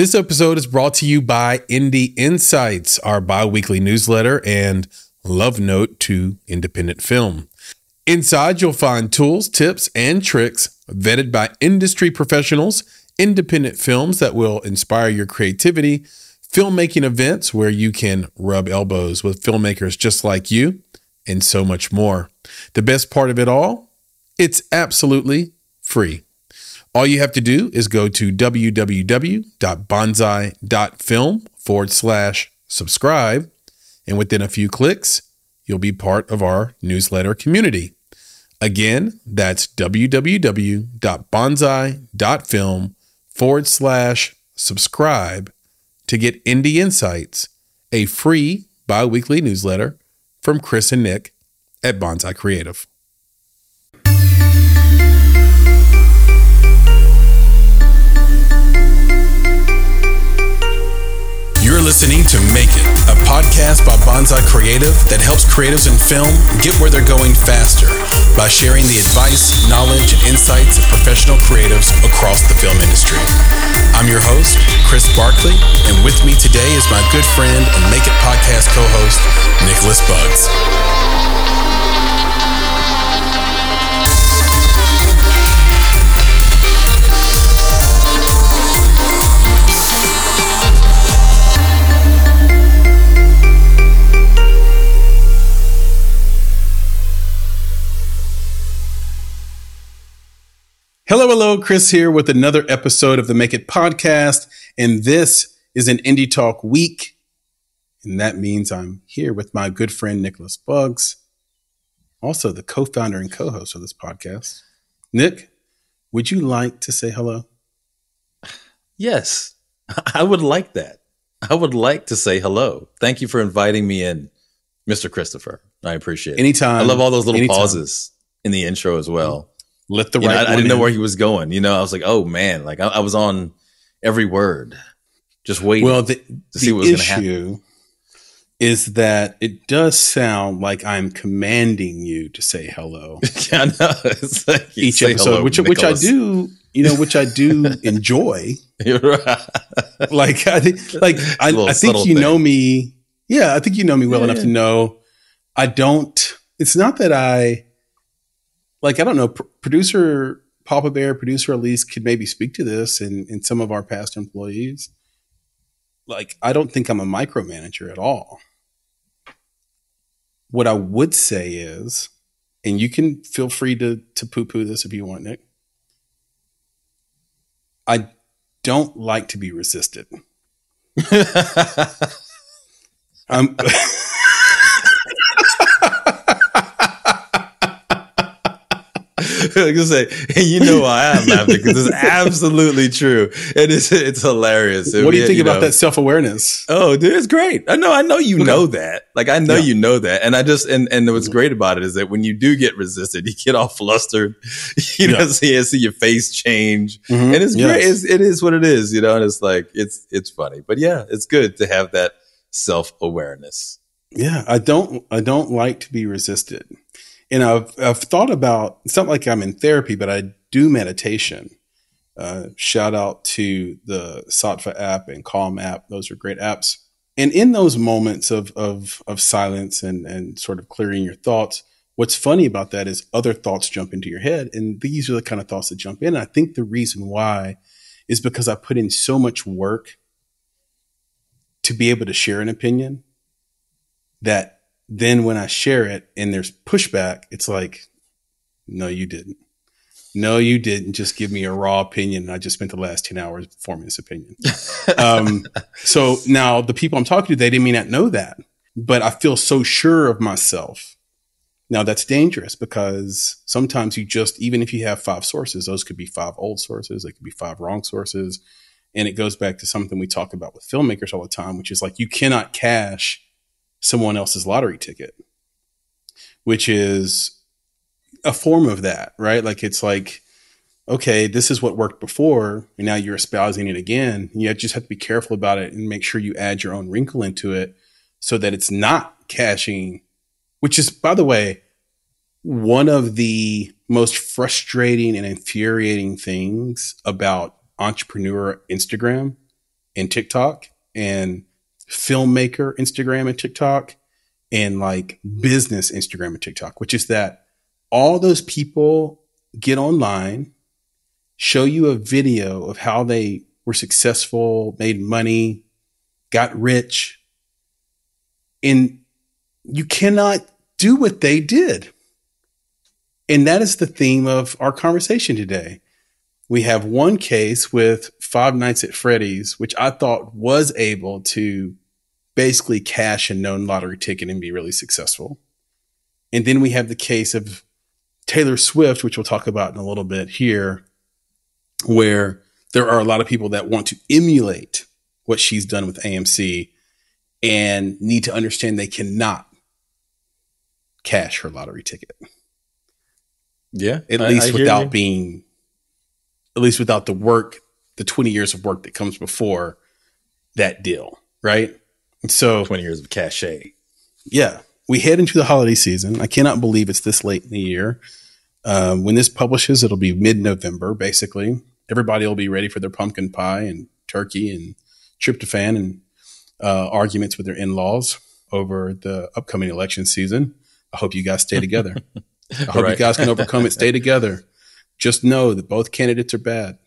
This episode is brought to you by Indie Insights, our bi weekly newsletter and love note to independent film. Inside, you'll find tools, tips, and tricks vetted by industry professionals, independent films that will inspire your creativity, filmmaking events where you can rub elbows with filmmakers just like you, and so much more. The best part of it all? It's absolutely free. All you have to do is go to www.bonsai.film forward slash subscribe. And within a few clicks, you'll be part of our newsletter community. Again, that's www.bonsai.film forward slash subscribe to get Indie Insights, a free bi weekly newsletter from Chris and Nick at Bonsai Creative. You're listening to Make It, a podcast by Bonsai Creative that helps creatives in film get where they're going faster by sharing the advice, knowledge, and insights of professional creatives across the film industry. I'm your host, Chris Barkley, and with me today is my good friend and Make It podcast co host, Nicholas Bugs. Hello, hello, Chris here with another episode of the Make It podcast. And this is an Indie Talk week. And that means I'm here with my good friend, Nicholas Bugs, also the co founder and co host of this podcast. Nick, would you like to say hello? Yes, I would like that. I would like to say hello. Thank you for inviting me in, Mr. Christopher. I appreciate it. Anytime. I love all those little anytime. pauses in the intro as well. Let the You know, right I, I didn't know where he was going. You know, I was like, oh man, like I, I was on every word, just waiting. Well, the, to see what was gonna happen. issue is that it does sound like I'm commanding you to say hello. yeah, know. It's like, each episode, hello, which which I do, you know, which I do enjoy. Right. Like I think, like I, I think you thing. know me. Yeah, I think you know me well Yeah, enough to know I don't. It's not that I like. I don't know. Pr- producer Papa Bear, producer Elise could maybe speak to this, and and some of our past employees. Like I don't think I'm a micromanager at all. What I would say is, and you can feel free to to poo poo this if you want, Nick. I don't like to be resisted. I'm Gonna say, and you know why I'm laughing because it's absolutely true. And It is. It's hilarious. what do you think about know. that self awareness? Oh, dude, it's great. I know. I know you Okay. know that. Like I know Yeah. you know that. And I just and and what's great about it is that when you do get resisted, you get all flustered. You know, Yeah. see, you see your face change, Mhm. and it's Yes. great. It's, it is what it is. You know, and it's like it's it's funny, but yeah, it's good to have that self awareness. Yeah, I don't I don't like to be resisted. And I've I've thought about it's not like I'm in therapy, but I do meditation. Uh, shout out to the Sattva app and Calm app; those are great apps. And in those moments of of of silence and and sort of clearing your thoughts, what's funny about that is other thoughts jump into your head, and these are the kind of thoughts that jump in. And I think the reason why is because I put in so much work to be able to share an opinion that then when I share it and there's pushback, it's like, no, you didn't. No, you didn't just give me a raw opinion. I just spent the last 10 hours forming this opinion. um, so now the people I'm talking to, they didn't may not know that, but I feel so sure of myself. Now that's dangerous because sometimes you just, even if you have five sources, those could be five old sources, they could be five wrong sources. And it goes back to something we talk about with filmmakers all the time, which is like you cannot cash someone else's lottery ticket, which is a form of that, right? Like it's like, okay, this is what worked before, and now you're espousing it again. You just have to be careful about it and make sure you add your own wrinkle into it so that it's not cashing, which is, by the way, one of the most frustrating and infuriating things about entrepreneur Instagram and TikTok and filmmaker Instagram and TikTok and like business Instagram and TikTok, which is that all those people get online, show you a video of how they were successful, made money, got rich, and you cannot do what they did. And that is the theme of our conversation today. We have one case with Five Nights at Freddy's, which I thought was able to basically cash a known lottery ticket and be really successful. And then we have the case of Taylor Swift, which we'll talk about in a little bit here, where there are a lot of people that want to emulate what she's done with AMC and need to understand they cannot cash her lottery ticket. Yeah. At least without being, at least without the work, the 20 years of work that comes before that deal, right? So 20 years of cachet. Yeah. We head into the holiday season. I cannot believe it's this late in the year. Um, when this publishes, it'll be mid November, basically. Everybody will be ready for their pumpkin pie and turkey and tryptophan and uh, arguments with their in laws over the upcoming election season. I hope you guys stay together. I hope right. you guys can overcome it. Stay together. Just know that both candidates are bad.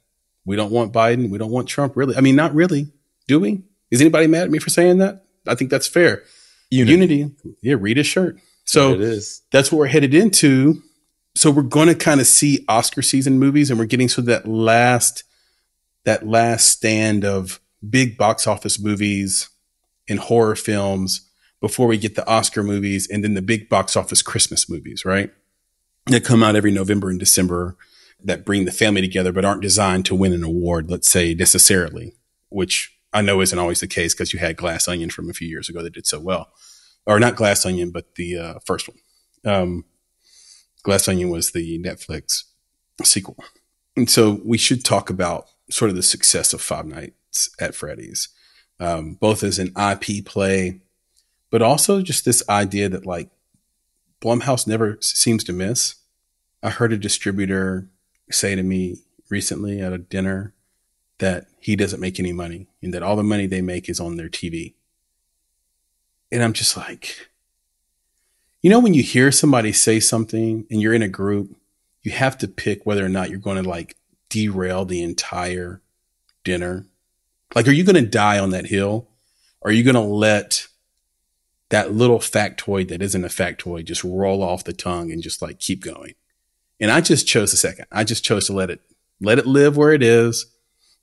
We don't want Biden. We don't want Trump, really. I mean, not really. Do we? Is anybody mad at me for saying that? I think that's fair. Unity. Unity. Yeah, read his shirt. So it is. that's what we're headed into. So we're going to kind of see Oscar season movies, and we're getting to that last that last stand of big box office movies and horror films before we get the Oscar movies and then the big box office Christmas movies, right? That come out every November and December that bring the family together but aren't designed to win an award, let's say necessarily, which I know isn't always the case because you had Glass Onion from a few years ago that did so well. Or not Glass Onion, but the uh, first one. Um, Glass Onion was the Netflix sequel. And so we should talk about sort of the success of Five Nights at Freddy's, um, both as an IP play, but also just this idea that like Blumhouse never seems to miss. I heard a distributor say to me recently at a dinner that he doesn't make any money and that all the money they make is on their TV. And I'm just like, you know, when you hear somebody say something and you're in a group, you have to pick whether or not you're going to like derail the entire dinner. Like, are you going to die on that hill? Or are you going to let that little factoid that isn't a factoid just roll off the tongue and just like keep going? And I just chose a second. I just chose to let it, let it live where it is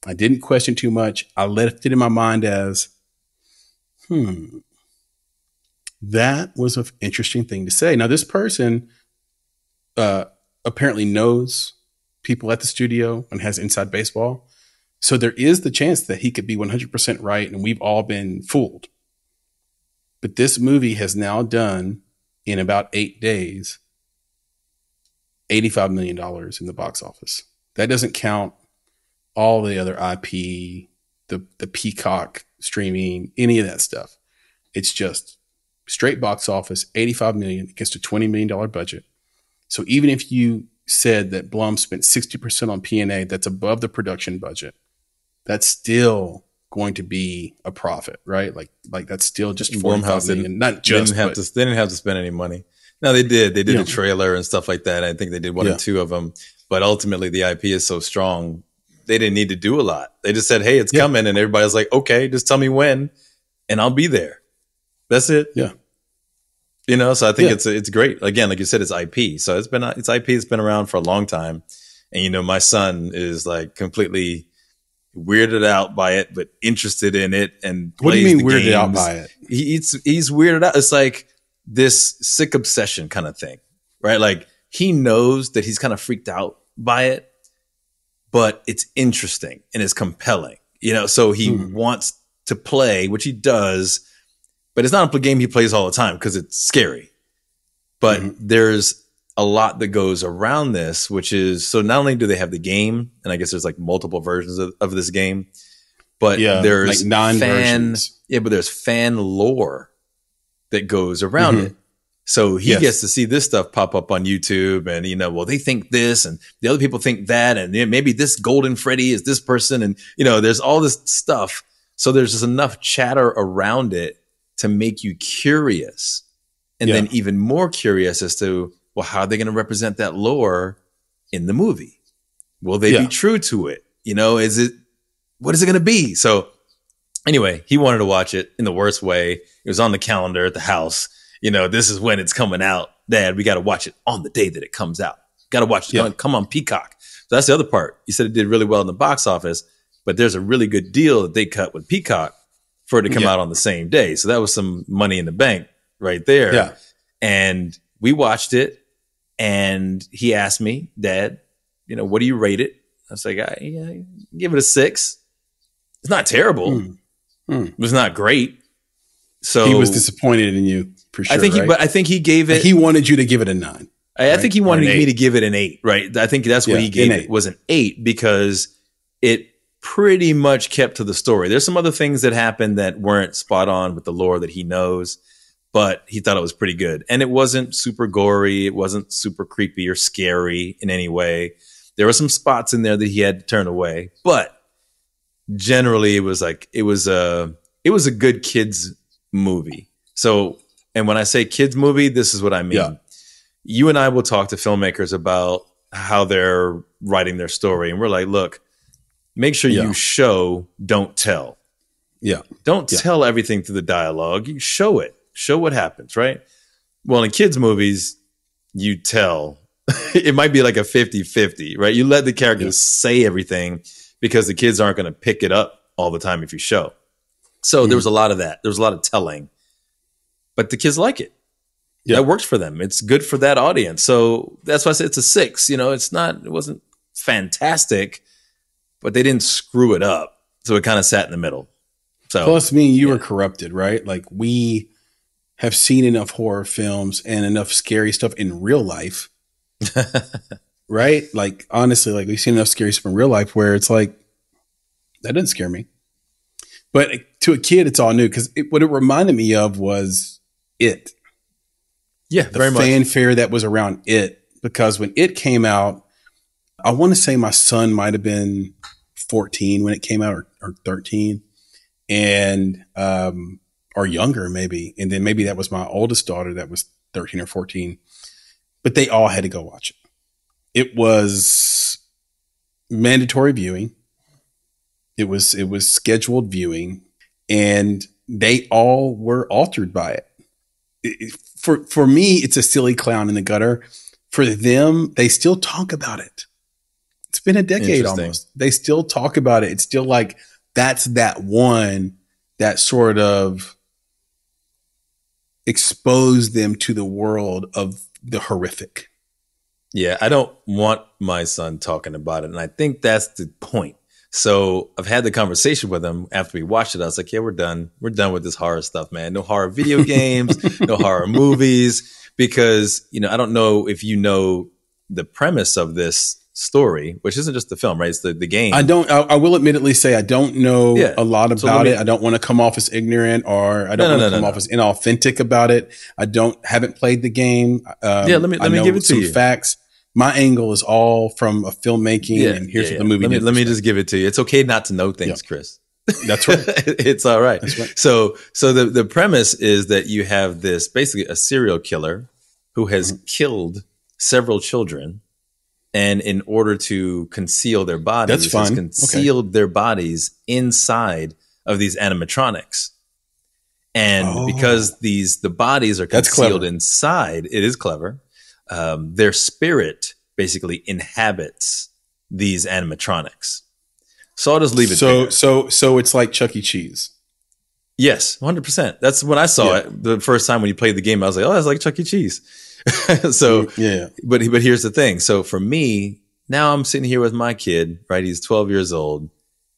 I didn't question too much. I left it in my mind as, hmm, that was an interesting thing to say. Now, this person uh, apparently knows people at the studio and has inside baseball. So there is the chance that he could be 100% right and we've all been fooled. But this movie has now done in about eight days $85 million in the box office. That doesn't count all the other IP, the the Peacock streaming, any of that stuff. It's just straight box office, 85 million against a 20 million dollar budget. So even if you said that Blum spent 60% on P&A, that's above the production budget. That's still going to be a profit, right? Like like that's still just 45 million, not just didn't have to they didn't have to spend any money. No, they did. They did yeah. a trailer and stuff like that. I think they did one yeah. or two of them. But ultimately, the IP is so strong they didn't need to do a lot. They just said, "Hey, it's yeah. coming," and everybody's like, "Okay, just tell me when, and I'll be there." That's it. Yeah. You know, so I think yeah. it's it's great. Again, like you said, it's IP. So it's been it's IP. It's been around for a long time, and you know, my son is like completely weirded out by it, but interested in it. And what do you mean weirded games. out by it? He, he's weirded out. It's like this sick obsession kind of thing, right? Like he knows that he's kind of freaked out by it, but it's interesting and it's compelling. You know, so he hmm. wants to play, which he does, but it's not a game he plays all the time because it's scary. But mm-hmm. there's a lot that goes around this, which is so not only do they have the game, and I guess there's like multiple versions of, of this game, but yeah, there's like nine fan, versions. Yeah, but there's fan lore that goes around mm-hmm. it. So he yes. gets to see this stuff pop up on YouTube and, you know, well, they think this and the other people think that. And maybe this golden Freddy is this person. And, you know, there's all this stuff. So there's just enough chatter around it to make you curious. And Yeah. then even more curious as to, well, how are they going to represent that lore in the movie? Will they Yeah. be true to it? You know, is it, what is it going to be? So anyway, he wanted to watch it in the worst way. It was on the calendar at the house. You know, this is when it's coming out. Dad, we got to watch it on the day that it comes out. Got to watch it. Yeah. Come- Come on, Peacock. So that's the other part. You said it did really well in the box office, but there's a really good deal that they cut with Peacock for it to come Yeah. out on the same day. So that was some money in the bank right there. Yeah. And we watched it, and he asked me, Dad, you know, what do you rate it? I was like, I yeah, give it a six. It's not terrible. Mm. Mm. It was not great. So he was disappointed in you for sure. I think he, but I think he gave it. he wanted you to give it a nine. I, I think he wanted me eight. to give it an eight, right? I think that's what Yeah, he gave it was an eight because it pretty much kept to the story. There's some other things that happened that weren't spot on with the lore that he knows, but he thought it was pretty good. And it wasn't super gory, it wasn't super creepy or scary in any way. There were some spots in there that he had to turn away, but generally it was like it was a it was a good kids movie. So, and when I say kids movie, this is what I mean. Yeah. You and I will talk to filmmakers about how they're writing their story, and we're like, look, make sure Yeah. you show, don't tell. Yeah. Don't Yeah. tell everything through the dialogue. You show it. Show what happens, right? Well, in kids' movies, you tell. it might be like a 50 50, right? You let the characters say everything because the kids aren't going to pick it up all the time if you show. So there Mhm. was a lot of that. There was a lot of telling, but the kids like it. Yeah. That works for them. It's good for that audience. So that's why I said it's a six. You know, it's not, it wasn't fantastic, but they didn't screw it up. So it kind of sat in the middle. So Plus, me and you yeah. are corrupted, right? Like we have seen enough horror films and enough scary stuff in real life, right? Like honestly, like we've seen enough scary stuff in real life where it's like that doesn't scare me. But to a kid, it's all new because it, what it reminded me of was it, yeah, the very much. fanfare that was around it. Because when it came out, I want to say my son might have been 14 when it came out or, or 13 and um or younger maybe and then maybe that was my oldest daughter that was 13 or 14 but they all had to go watch it it was mandatory viewing it was it was scheduled viewing and they all were altered by it. It- for for me it's a silly clown in the gutter. For them they still talk about it. It's been a decade almost. They still talk about it. It's still like that's that one that sort of exposed them to the world of the horrific. Yeah, I don't want my son talking about it. And I think that's the point. So I've had the conversation with him after we watched it. I was like, yeah, we're done. We're done with this horror stuff, man. No horror video games, no horror movies. Because, you know, I don't know if you know the premise of this story, which isn't just the film, right? It's the, the game. I don't. I, I will admittedly say I don't know Yeah. a lot about let me- it. I don't want to come off as ignorant, or I don't no, want no, to come no, off as inauthentic about it. I don't haven't played the game. Um, Yeah, let me- let me give it to some you. facts. My angle is all from a filmmaking, and here's yeah, what the yeah. movie. Let me, let me just give it to you. It's okay not to know things, Chris. That's right. it's all right. Right. So, so the the premise is that you have this basically a serial killer who has Mm-hmm. killed several children, and in order to conceal their bodies, That's fun. concealed their bodies inside of these animatronics. And Oh. because these the bodies are concealed inside, it is clever. Um, their spirit basically inhabits these animatronics. So I'll just leave it so there. so so it's like Chuck E. Cheese. Yes, 100%. That's when I saw Yeah. it the first time when you played the game. I was like, oh, that's like Chuck E. Cheese. so, yeah, but, but here's the thing. So for me, now I'm sitting here with my kid, right? He's 12 years old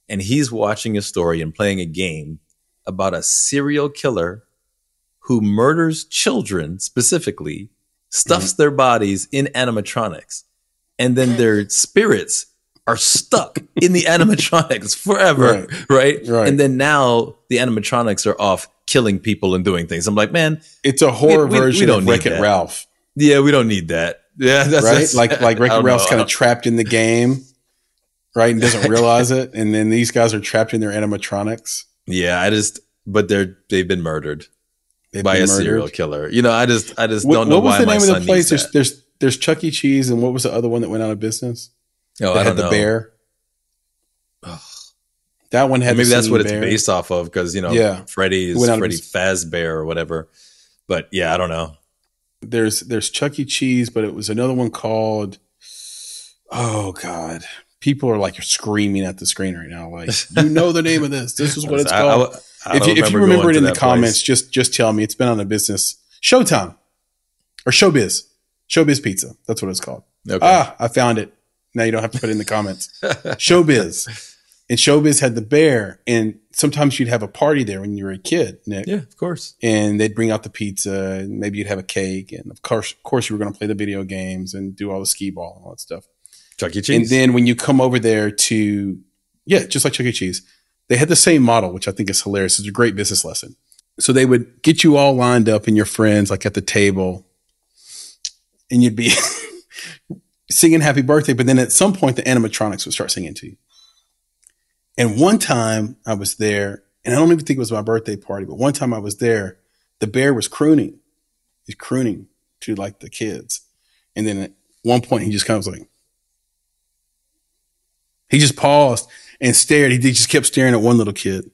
and he's watching a story and playing a game about a serial killer who murders children specifically, stuffs mm-hmm. their bodies in animatronics, and then their spirits are stuck in the animatronics forever, right. Right. And then now the animatronics are off killing people and doing things. I'm like, man, it's a horror We- we- we version don't of Wreck It. Ralph, yeah, we don't need that. Yeah, that's right? that's- like like Wreck It Ralph's kind of trapped in the game, right, and doesn't realize it, and then these guys are trapped in their animatronics. Yeah, I just but they're they've been murdered They've by a serial killer. You know, I just I just What, don't know what was why the name of the place? There's, there's there's Chuck E. Cheese, and what was the other one that went out of business? Oh, that I had don't the know. bear. Ugh. That one had Maybe that's what it's based off of because you know Yeah. Freddy is Went out of Freddy Fazbear or whatever. But yeah, I don't know. There's there's Chuck E. Cheese, but it was another one called. Oh God! People are like screaming at the screen right now. Like you know the name of this. This is what it's I- called. I- I if, you, if you remember it in the comments, place. just just tell me. It's been on the business Showtime or Showbiz, Showbiz Pizza. That's what it's called. Okay. Ah, I found it. Now you don't have to put it in the comments. Showbiz, and Showbiz had the bear, and sometimes you'd have a party there when you were a kid, Nick, yeah, of course. and they'd bring out the pizza, and maybe you'd have a cake, and of course, of course, you were going to play the video games and do all the skee ball and all that stuff. Chuck E. Cheese. And then when you come over there to, yeah, just like Chuck E. Cheese, they had the same model, which I think is hilarious. It's a great business lesson. So they would get you all lined up and your friends, like at the table, and you'd be singing happy birthday. But then at some point, the animatronics would start singing to you. And one time I was there, and I don't even think it was my birthday party, but one time I was there, the bear was crooning. He's crooning to like the kids. And then at one point, he just kind of was like, he just paused and stared. He just kept staring at one little kid.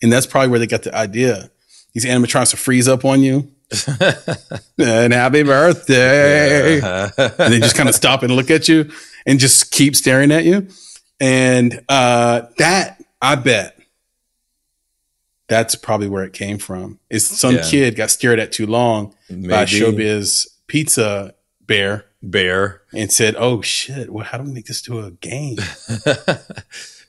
And that's probably where they got the idea. These animatronics will freeze up on you. and happy birthday. And they just kind of stop and look at you and just keep staring at you. And uh, that, I bet, that's probably where it came from. Is some Yeah. kid got stared at too long by Maybe Showbiz Pizza Bear bear. and said, "Oh shit! Well, how do we make this to a game?"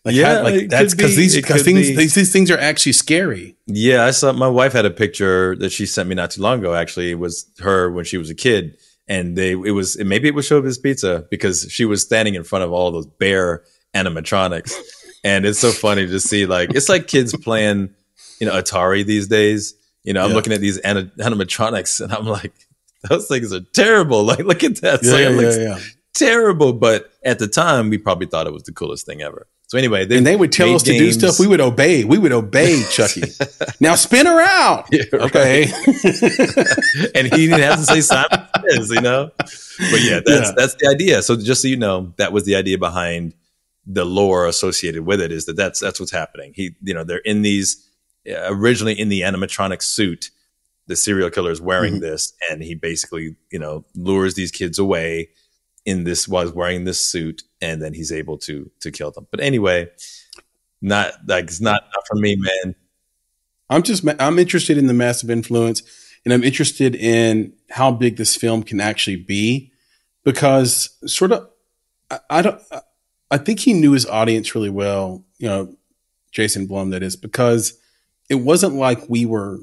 Like, Yeah, how, like that's because be. these because things these, these things are actually scary. Yeah, I saw my wife had a picture that she sent me not too long ago. Actually, it was her when she was a kid, and they it was maybe it was Showbiz Pizza because she was standing in front of all those bear animatronics, and it's so funny to see like it's like kids playing you know Atari these days. You know, I'm Yeah. looking at these ana- animatronics, and I'm like, those things are terrible. Like, look at that. Yeah, like, yeah, looks yeah, yeah. terrible, but at the time, we probably thought it was the coolest thing ever. So anyway, And they would tell us to do stuff. We would obey. We would obey Chucky. now spin around. Yeah. Okay. and he didn't have to say Simon Says, you know. But yeah, that's Yeah. that's the idea. So just so you know, that was the idea behind the lore associated with it. Is that that's that's what's happening. He, you know, they're in these uh, originally in the animatronic suit. The serial killer is wearing Mhm. this, and he basically, you know, lures these kids away in this was wearing this suit, and then he's able to to kill them. But anyway, not like it's not, not for me, man. I'm just I'm interested in the massive influence, and I'm interested in how big this film can actually be, because sort of I, I don't I think he knew his audience really well. You know, Jason Blum that is because it wasn't like we were.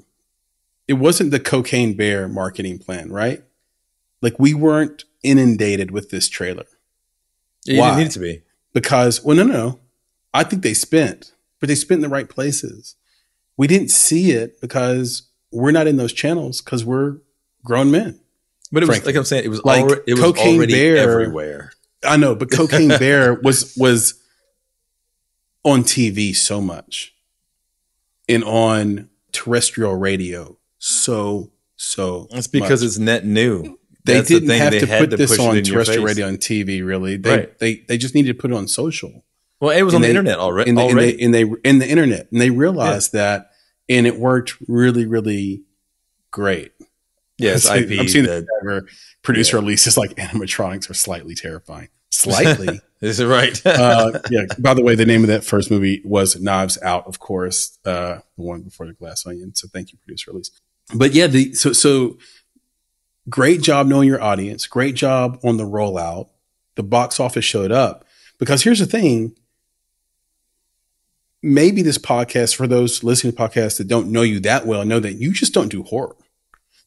It wasn't the cocaine bear marketing plan, right? Like we weren't inundated with this trailer Why? didn't need to be. because well no no no i think they spent but they spent in the right places we didn't see it because we're not in those channels because we're grown men But it was Frankly. like I'm saying, it was Like, it was Cocaine already Bear- everywhere. i know but cocaine bear was was on tv so much and on terrestrial radio so so It's because much. it's net new. they That's didn't thing, have they to had put this push it on in your terrestrial face. radio and tv really they, Right. they they just needed to put it on social Well, it was And on the internet already. and they, and they and they in the internet and they realized that and it worked really really great Yes, I'm IP. seeing- I'm seeing that- that where producer Elise is like animatronics are slightly terrifying slightly Is it right? uh, yeah by the way the name of that first movie was knives out of course uh, the one before the glass onion so thank you producer Elise but yeah the so so great job knowing your audience. Great job on the rollout. The box office showed up. Because here's the thing. Maybe this podcast for those listening to podcasts that don't know you that well know that you just don't do horror.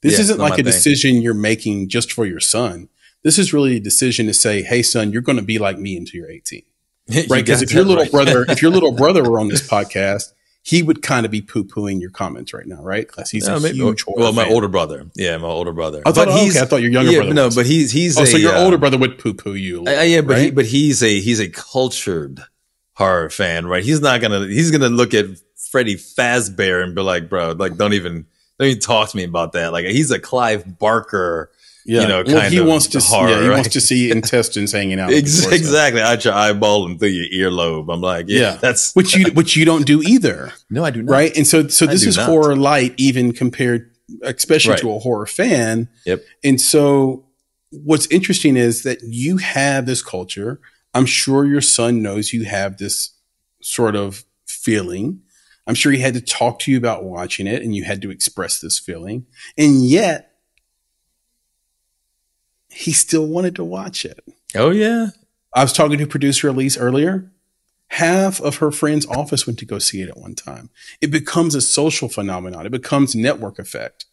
This Yeah, isn't like a thing. decision you're making just for your son. This is really a decision to say hey son you're going to be like me until you're 18 right? Because got if your little right. brother, if your little brother were on this podcast, he would kind of be poo pooing your comments right now, right? Because he's a maybe- huge horror well, my fan. older brother. Yeah, my older brother. I thought, But oh, okay, I thought your younger yeah, brother. No, was. but he's he's oh, a so your uh, older brother would poo poo you. uh, yeah, but he but he's a he's a cultured horror fan, right? He's not gonna he's gonna look at Freddy Fazbear and be like, bro, like don't even don't even talk to me about that. Like he's a Clive Barker. Yeah, You know, well, kind he of wants to. horror, yeah, he right? wants to see intestines hanging out. Ex- before stuff. exactly. I try eyeball him through your earlobe. I'm like, yeah, Yeah. that's Which you which you don't do either, no, I do not. right? And so so this is not. horror light, even compared, especially Right. to a horror fan. Yep. And so what's interesting is that you have this culture. I'm sure your son knows you have this sort of feeling. I'm sure he had to talk to you about watching it and you had to express this feeling. And yet he still wanted to watch it. Oh yeah, I was talking to producer Elise earlier. Half of her friend's office went to go see it at one time. It becomes a social phenomenon. It becomes network effect.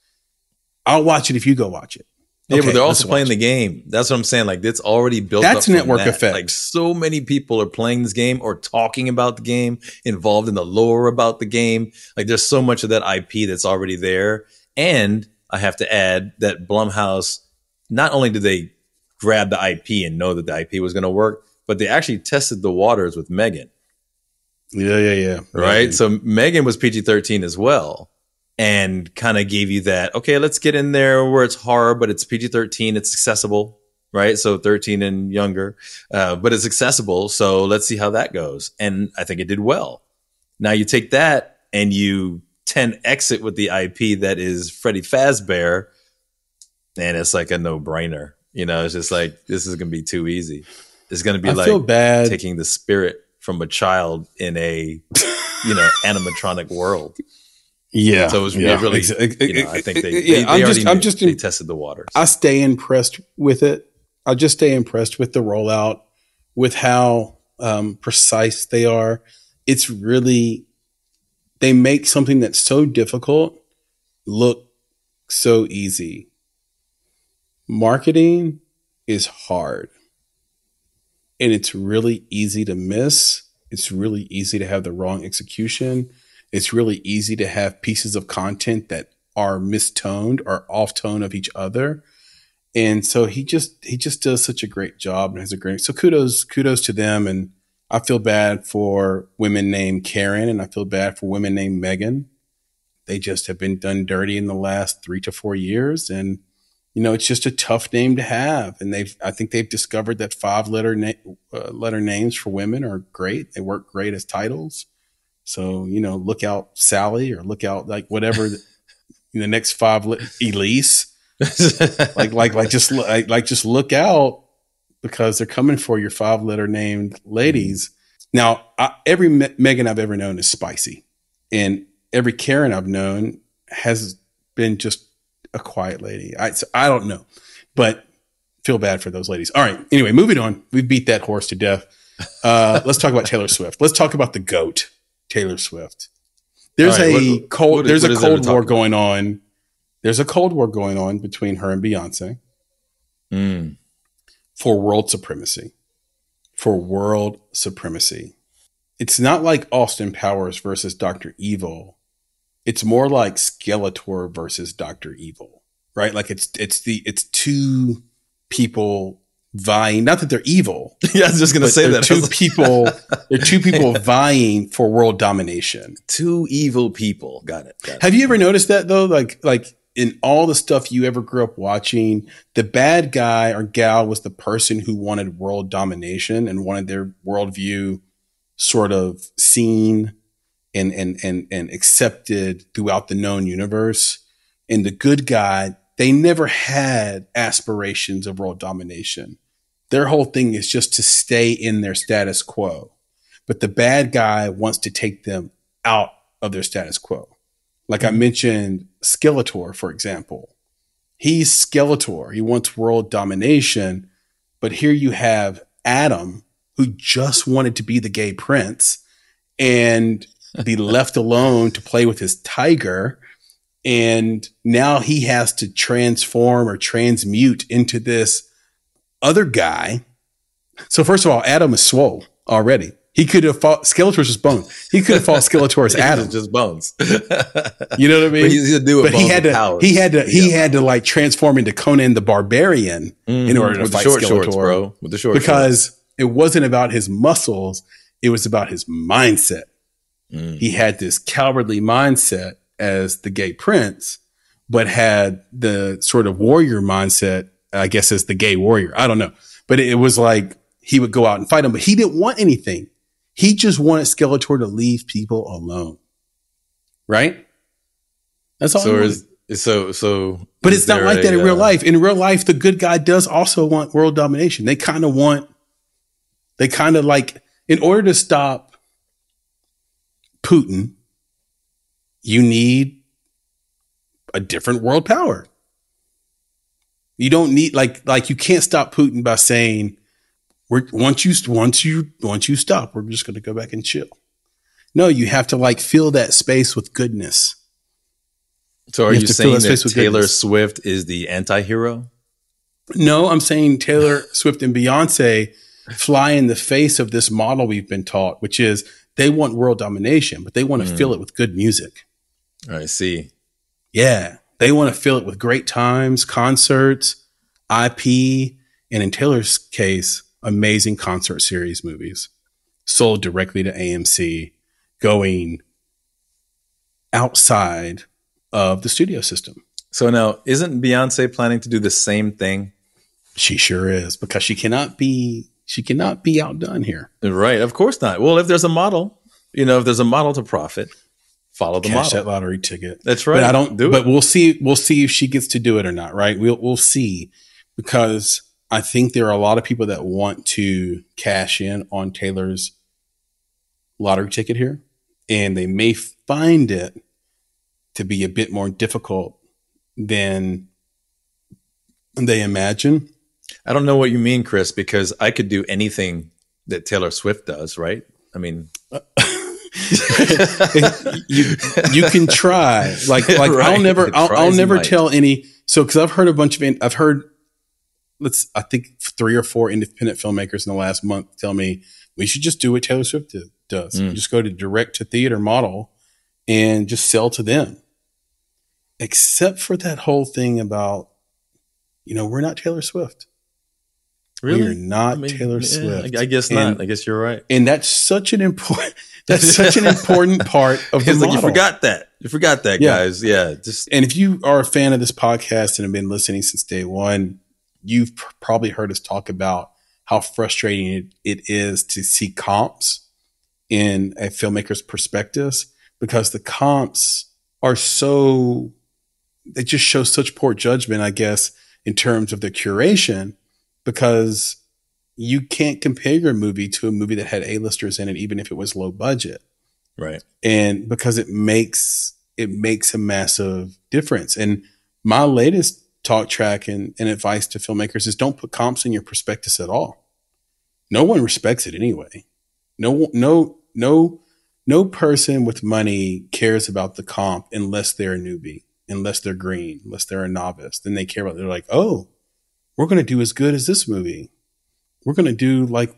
I'll watch it if you go watch it. Yeah, Okay, but they're also playing watch the game. That's what I'm saying. Like it's already built. That's up network that. effect. Like so many people are playing this game or talking about the game, involved in the lore about the game. Like there's so much of that IP that's already there. And I have to add that Blumhouse, not only did they grab the IP and know that the IP was going to work, but they actually tested the waters with Megan Yeah, yeah, yeah. right? So Megan was PG 13 as well and kind of gave you that, okay, let's get in there where it's horror, but it's PG 13, it's accessible, right? So 13 and younger, uh, but it's accessible. So let's see how that goes. And I think it did well. Now you take that and you 10 exit with the IP that is Freddy Fazbear, and it's like a no brainer. You know, it's just like, this is going to be too easy. It's going to be I like, bad. taking the spirit from a child in a you know animatronic world. yeah. So it was yeah. really, you know, I think they, yeah, they, they I'm already just, I'm just, they tested the waters. I stay impressed with it. I just stay impressed with the rollout, with how um, precise they are. It's really, they make something that's so difficult look so easy. Marketing is hard and it's really easy to miss. It's really easy to have the wrong execution. It's really easy to have pieces of content that are mistoned or off tone of each other. And so he just he just does such a great job and has a great so kudos kudos to them and I feel bad for women named Karen and I feel bad for women named Megan. They just have been done dirty in the last 3 to 4 years and you know it's just a tough name to have and they've I think they've discovered that five letter na- uh, letter names for women are great. They work great as titles. So, you know, look out Sally or look out like whatever the, the next five li- Elise like like like just like, like just look out because they're coming for your five letter named ladies. Now, I, every Me- Megan I've ever known is spicy, and every Karen I've known has been just a quiet lady. I so I don't know, but feel bad for those ladies. All right. Anyway, moving on. We beat that horse to death. Uh, let's talk about Taylor Swift. Let's talk about the goat, Taylor Swift. There's right, a what- cold. what is- there's a cold war about? going on. There's a cold war going on between her and Beyonce Mm. for world supremacy. For world supremacy. It's not like Austin Powers versus Dr. Evil. It's more like Skeletor versus Dr. Evil, right? Like it's it's the it's two people vying, not that they're evil, yeah, I was just gonna say that. Two people they're two people vying for world domination. two evil people. Got it. Got it. Have you ever noticed that though? Like, like in all the stuff you ever grew up watching, the bad guy or gal was the person who wanted world domination and wanted their worldview sort of seen and and and and accepted throughout the known universe. And the good guy, they never had aspirations of world domination. Their whole thing is just to stay in their status quo. But the bad guy wants to take them out of their status quo. Like I mentioned, Skeletor, for example. He's Skeletor. He wants world domination. But here you have Adam, who just wanted to be the gay prince and be left alone to play with his tiger. And now he has to transform or transmute into this other guy. So, first of all, Adam is swole already. He could have fought Skeletor's just bone. He could have fought Skeletor as Adam. just bones. You know what I mean? But he's do it. but he had to powers. he had to he Yeah. had to like transform into Conan the Barbarian in Mhm. order to with fight the short Skeletor shorts, bro. With the short shorts. because it wasn't about his muscles It was about his mindset. Mm. He had this cowardly mindset as the gay prince, but had the sort of warrior mindset, I guess, as the gay warrior. I don't know. But it was like he would go out and fight him, but he didn't want anything. He just wanted Skeletor to leave people alone. Right? That's all. So is so so. But it's not like that a, in real uh, life. In real life, the good guy does also want world domination. They kind of want, they kind of like, in order to stop Putin, you need a different world power. You don't need like like you can't stop Putin by saying we're once you once you once you stop, we're just going to go back and chill. No, you have to like fill that space with goodness. So are You you saying that that Taylor goodness. Swift is the anti-hero? No, I'm saying Taylor Swift and Beyonce fly in the face of this model we've been taught, which is they want world domination, but they want to Mm. fill it with good music. I see. Yeah. They want to fill it with great times, concerts, IP, and in Taylor's case, amazing concert series movies sold directly to AMC, going outside of the studio system. So now, isn't Beyonce planning to do the same thing? She sure is because she cannot be she cannot be outdone here. Right. Of course not. Well, if there's a model, you know, if there's a model to profit, follow the Cash model. that lottery ticket. That's right. But I don't do but it. we'll see we'll see if she gets to do it or not, right? We'll we'll see because I think there are a lot of people that want to cash in on Taylor's lottery ticket here and they may find it to be a bit more difficult than they imagine. I don't know what you mean, Chris, because I could do anything that Taylor Swift does, right? I mean, you you can try. Like like I'll never I'll, I'll never tell any so because I've heard a bunch of I've heard let's I think three or four independent filmmakers in the last month tell me we should just do what Taylor Swift do- does. Mm. just go to direct to theater model and just sell to them. Except for that whole thing about you know we're not Taylor Swift we're not I mean, Taylor yeah, Swift I, guess And- not. I guess you're right. and that's such an important that's such an important part of the like you forgot that. You forgot that, Yeah. guys. Yeah. Just And if you are a fan of this podcast and have been listening since day one, you've pr- probably heard us talk about how frustrating it, it is to see comps in a filmmaker's perspectives because the comps are so, they just show such poor judgment, I guess, in terms of the curation because you can't compare your movie to a movie that had A-listers in it, even if it was low budget right. and because it makes it makes a massive difference. And my latest talk track and, and advice to filmmakers is don't put comps in your prospectus at all. No one respects it anyway. No no no no person with money cares about the comp unless they're a newbie, unless they're green, unless they're a novice. Then they care about they're like, oh, we're gonna do as good as this movie. We're gonna do like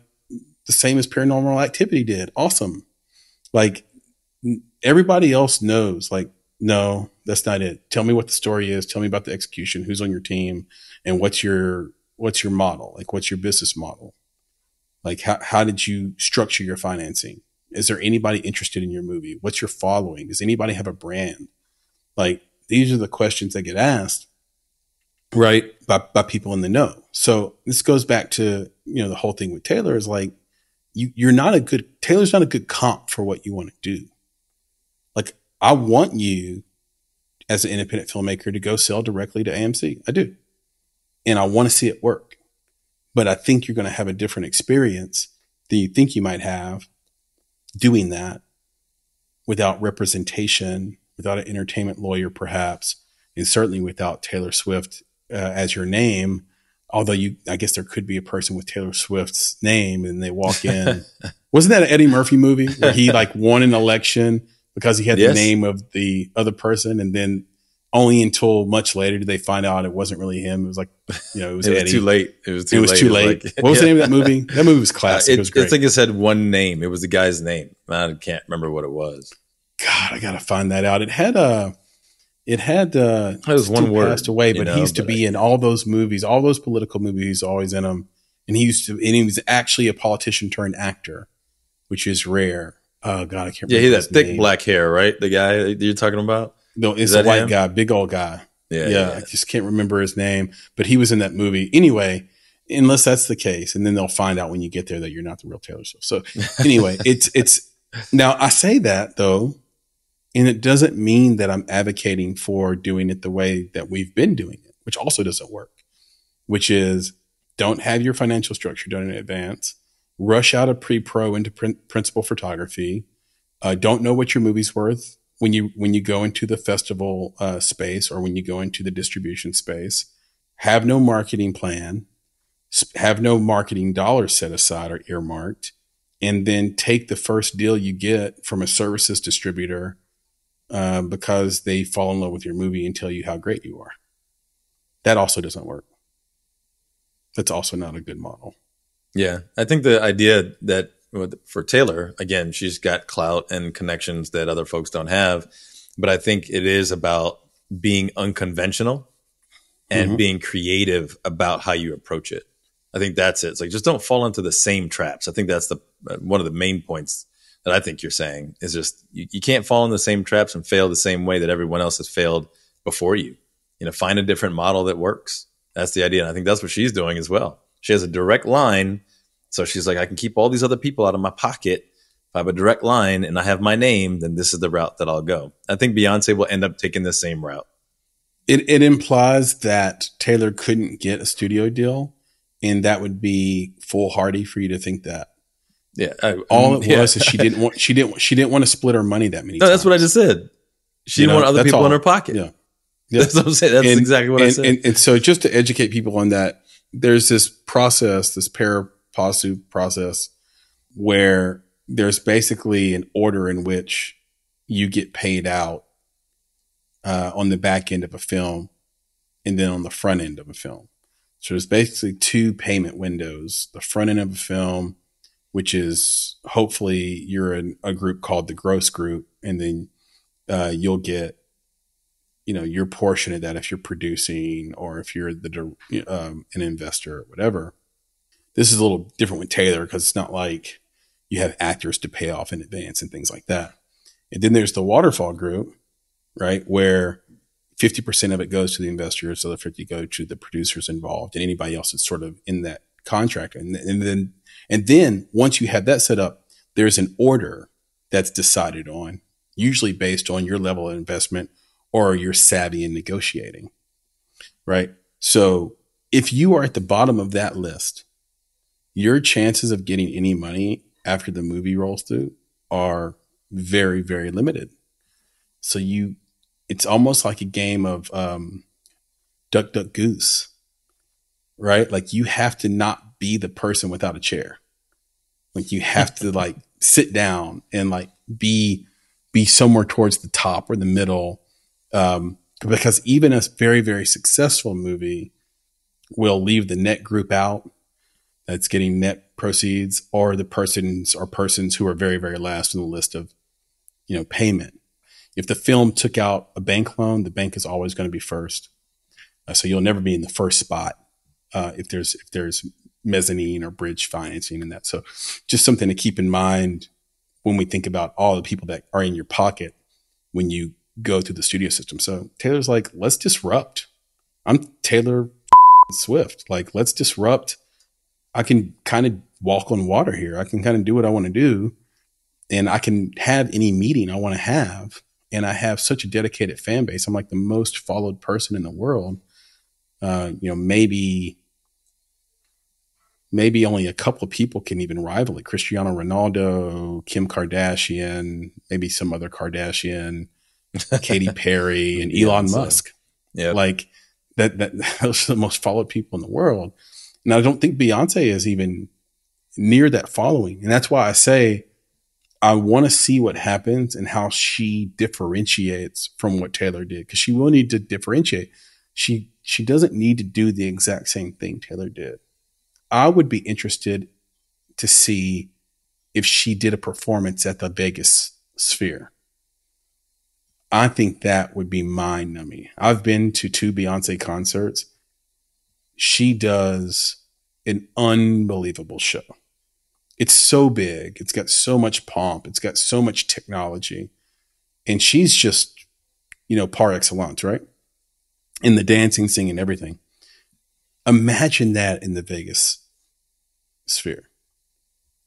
the same as paranormal activity did. Awesome. Like everybody else knows like no that's not it. Tell me what the story is. Tell me about the execution. Who's on your team? And what's your what's your model? Like what's your business model? Like how, how did you structure your financing? Is there anybody interested in your movie? What's your following? Does anybody have a brand? Like these are the questions that get asked right by, by people in the know so this goes back to you know the whole thing with taylor is like you, you're not a good taylor's not a good comp for what you want to do like I want you as an independent filmmaker to go sell directly to AMC. I do. And I want to see it work. But I think you're going to have a different experience than you think you might have doing that without representation, without an entertainment lawyer, perhaps, and certainly without Taylor Swift uh, as your name. Although you, I guess there could be a person with Taylor Swift's name and they walk in. Wasn't that an Eddie Murphy movie where he like won an election because he had Yes. the name of the other person and then only until much later did they find out it wasn't really him. It was like, you know, it was It was too late. It was too it was late. too late. like- what was the name of that movie? That movie was Uh, classic. it, it was great. I think it said one name. It was the guy's name. I can't remember what it was. God, I gotta find that out. It had uh it had uh It was one word, passed away, but he know, used to be in all those movies, all those political movies, He's always in them. And he used to, and he was actually a politician turned actor. which is rare. Oh God, I can't. Yeah, he that thick name. black hair, right? The guy that you're talking about. No, it's a that white him? guy, big old guy. Yeah, yeah, I just can't remember his name, but he was in that movie anyway. Unless that's the case, and then they'll find out when you get there that you're not the real Taylor Swift. So anyway, it's it's now I say that though, and it doesn't mean that I'm advocating for doing it the way that we've been doing it, which also doesn't work. Which is don't have your financial structure done in advance, rush out of pre-pro into prin- principal photography, uh, don't know what your movie's worth when you when you go into the festival uh, space or when you go into the distribution space. Have no marketing plan, have no marketing dollars set aside or earmarked, and then take the first deal you get from a services distributor uh, because they fall in love with your movie and tell you how great you are. That also doesn't work. That's also not a good model. Yeah, I think the idea that with- for Taylor, again, she's got clout and connections that other folks don't have, but I think it is about being unconventional and Mhm. being creative about how you approach it. I think that's it. It's like just don't fall into the same traps. I think that's the uh, one of the main points that I think you're saying is just you, you can't fall in the same traps and fail the same way that everyone else has failed before you. You know, find a different model that works. That's the idea. And I think that's what she's doing as well. She has a direct line. So she's like, I can keep all these other people out of my pocket. If I have a direct line and I have my name, then this is the route that I'll go. I think Beyonce will end up taking the same route. It, it implies that Taylor couldn't get a studio deal, and that would be foolhardy for you to think that. Yeah. I, All it yeah. was is she didn't want she didn't she didn't want to split her money that many. No, that's what I just said. She You didn't know, want other people in her pocket. Yeah. Yeah. That's what I'm saying. That's And- exactly what I and, said. And, and so just to educate people on that, there's this process, this pari passu process, where there's basically an order in which you get paid out uh, on the back end of a film and then on the front end of a film. So there's basically two payment windows. The front end of a film, which is hopefully you're in a group called the gross group, and then uh, you'll get you know your portion of that if you're producing or if you're the um, an investor or whatever. This is a little different with Taylor because it's not like you have actors to pay off in advance and things like that. And then there's the waterfall group, right, where 50% of it goes to the investors, So the other 50 go to the producers involved and anybody else that's sort of in that contract. And, and then and then once you have that set up, there's an order that's decided on, usually based on your level of investment or you're savvy in negotiating, right? So if you are at the bottom of that list, your chances of getting any money after the movie rolls through are very, very limited. So you, it's almost like a game of um, duck, duck, goose, right? Like you have to not be the person without a chair. Like you have to like sit down and like be be somewhere towards the top or the middle um, because even a very very successful movie will leave the net group out that's getting net proceeds or the persons or persons who are very very last in the list of you know payment. If the film took out a bank loan the bank is always going to be first. Uh, so you'll never be in the first spot uh, if there's if there's mezzanine or bridge financing and that so just something to keep in mind when we think about all the people that are in your pocket when you go through the studio system. So Taylor's like, let's disrupt. I'm Taylor Swift. Like, let's disrupt. I can kind of walk on water here. I can kind of do what I want to do. And I can have any meeting I want to have. And I have such a dedicated fan base. I'm like the most followed person in the world. Uh, you know, maybe maybe only a couple of people can even rival it. Cristiano Ronaldo, Kim Kardashian, maybe some other Kardashian, Katy Perry, and Elon. Musk. yeah. Like that, that those are the most followed people in the world. And I don't think Beyonce is even near that following. And that's why I say I want to see what happens and how she differentiates from what Taylor did because she will need to differentiate. She she doesn't need to do the exact same thing Taylor did. I would be interested to see if she did a performance at the Vegas Sphere. I think that would be mind numbing. I've been to two Beyonce concerts. She does an unbelievable show. It's so big. It's got so much pomp. It's got so much technology. And she's just, you know, par excellence, right? In the dancing, singing, everything. Imagine that in the Vegas sphere.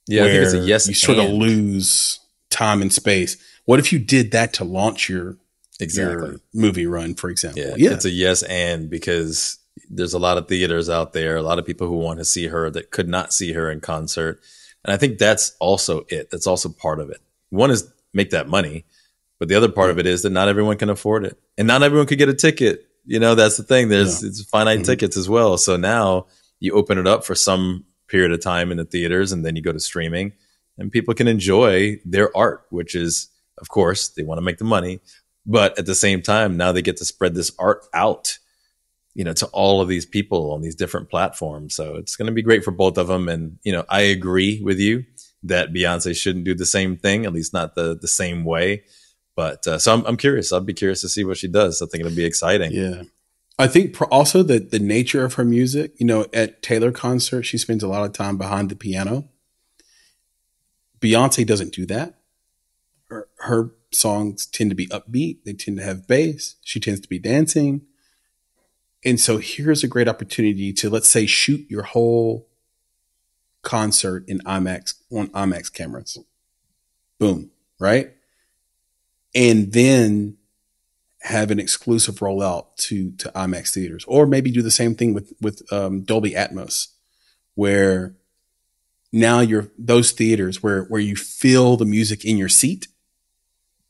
Yeah, I think it's a yes. You sort of lose time and space. What if you did that to launch your, exactly. your movie run, for example? Yeah, yeah. it's a yes and because there's a lot of theaters out there, a lot of people who want to see her that could not see her in concert. And I think that's also it. That's also part of it. One is make that money, but the other part of it is that not everyone can afford it. And not everyone could get a ticket. You know, that's the thing. There's Yeah. it's finite Mhm. tickets as well. So now you open it up for some period of time in the theaters and then you go to streaming and people can enjoy their art, which is of course they want to make the money, but at the same time now they get to spread this art out you know to all of these people on these different platforms so it's going to be great for both of them and you know i agree with you that beyonce shouldn't do the same thing at least not the the same way but uh, so I'm, I'm curious i'll be curious to see what she does i think it'll be exciting Yeah. I think also that the nature of her music, you know, at Taylor concert, she spends a lot of time behind the piano. Beyonce doesn't do that. Her, her songs tend to be upbeat. They tend to have bass. She tends to be dancing. And so here's a great opportunity to, let's say, shoot your whole concert in IMAX on IMAX cameras. Boom. Right. And then have an exclusive rollout to to IMAX theaters, or maybe do the same thing with with um, Dolby Atmos, where now you're those theaters where where you feel the music in your seat,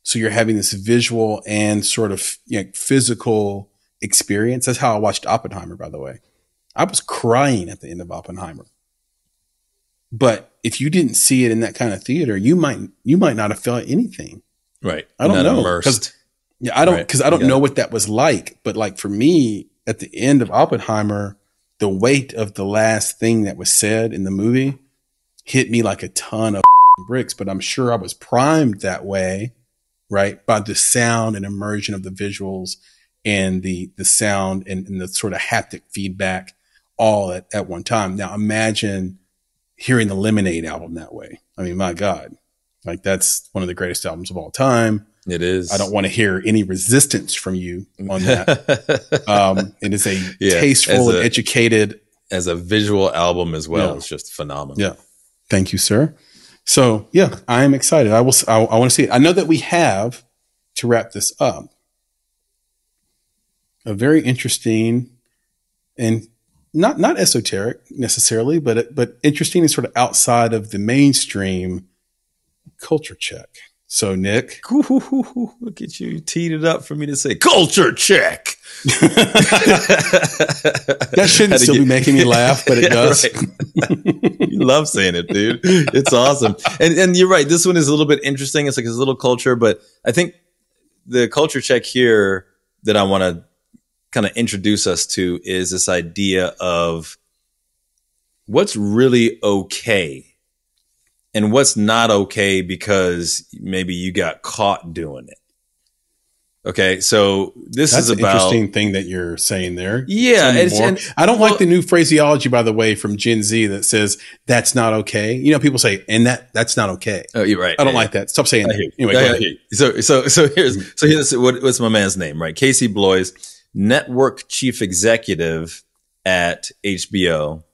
so you're having this visual and sort of you know, physical experience. That's how I watched Oppenheimer, by the way. I was crying at the end of Oppenheimer. But if you didn't see it in that kind of theater, you might you might not have felt anything. Right I don't Not know, immersed 'cause- Yeah, I don't Right. because I don't know it. what that was like. But like for me, at the end of Oppenheimer, the weight of the last thing that was said in the movie hit me like a ton of bricks. But I'm sure I was primed that way, right, by the sound and immersion of the visuals and the the sound and, and the sort of haptic feedback all at, at one time. Now imagine hearing the Lemonade album that way. I mean, my God, like that's one of the greatest albums of all time. it is I don't want to hear any resistance from you on that. um, it is a Yeah, tasteful and a- educated. as a visual album as well Yeah. it's just phenomenal Yeah. Thank you, sir. So yeah, I am excited. I will. I, I want to see it. I know that we have to wrap this up. A very interesting and not not esoteric necessarily, but but interesting and sort of outside of the mainstream culture check. So Nick, Ooh, look at you you teed it up for me to say culture check that shouldn't still be making me laugh, but it does. you love saying it, dude. It's awesome. And and you're right. This one is a little bit interesting. It's like it's a little culture, but I think the culture check here that I want to kind of introduce us to is this idea of what's really okay and what's not okay because maybe you got caught doing it. Okay, so this That's is an about interesting thing that you're saying there. yeah. It's, and, I don't well- like the new phraseology, by the way, from Gen Z that says that's not okay. You know, people say, and that that's not okay. oh, you're right. I don't Yeah, like that. Stop saying that. Anyway, go ahead. So, so, so here's, mm-hmm. so here's what, what's my man's name, right? Casey Bloys, network chief executive at HBO,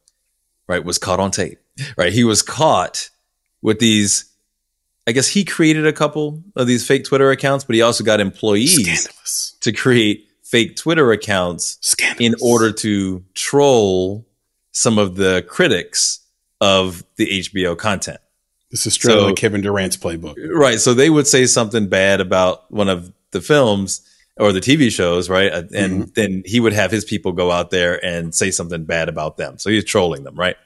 right, was caught on tape, right? He was caught with these, I guess he created a couple of these fake Twitter accounts, but he also got employees Scandalous. to create fake Twitter accounts Scandalous. in order to troll some of the critics of the HBO content. This is straight So- out of Kevin Durant's playbook. Right. So they would say something bad about one of the films or the TV shows, right? And mm-hmm. then he would have his people go out there and say something bad about them. So he's trolling them, right?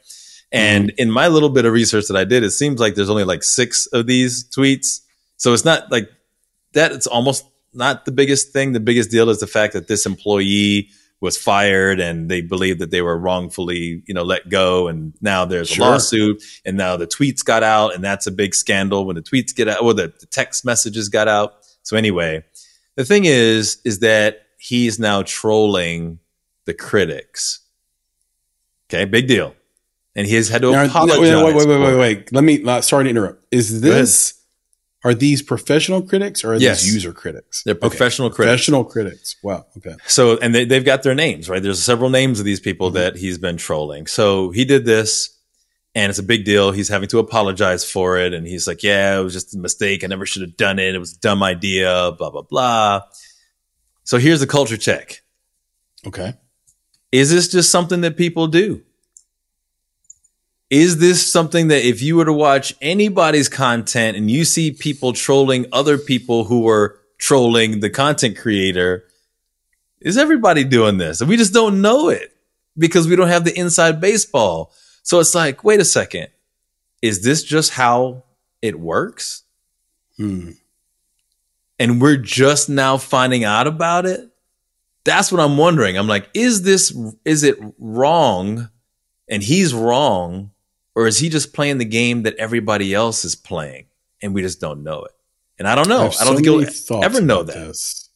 And mm-hmm. in my little bit of research that I did, it seems like there's only like six of these tweets. So it's not like that. It's almost not the biggest thing. The biggest deal is the fact that this employee was fired and they believe that they were wrongfully, you know, let go. And now there's Sure. a lawsuit and now the tweets got out and that's a big scandal when the tweets get out or the, the text messages got out. So anyway, the thing is, is that he's now trolling the critics. Okay. Big deal. And he has had to Now, apologize. wait, wait, wait, wait, wait. Let me. uh, Sorry to interrupt. Is this? Are these professional critics or are Yes. these user critics? They're Okay. professional critics. Professional critics. Wow. Okay. So, and they, they've got their names, right? There's several names of these people Mhm. that he's been trolling. So he did this and it's a big deal. He's having to apologize for it. And he's like, yeah, it was just a mistake. I never should have done it. It was a dumb idea, blah, blah, blah. So here's the culture check. Okay. Is this just something that people do? Is this something that if you were to watch anybody's content and you see people trolling other people who are trolling the content creator, is everybody doing this? And we just don't know it because we don't have the inside baseball. So it's like, wait a second. Is this just how it works? Hmm. and we're just now finding out about it that's what i'm wondering i'm like is this is it wrong and he's wrong or is he just playing the game that everybody else is playing and we just don't know it and i don't know have i don't so think you'll ever know that this.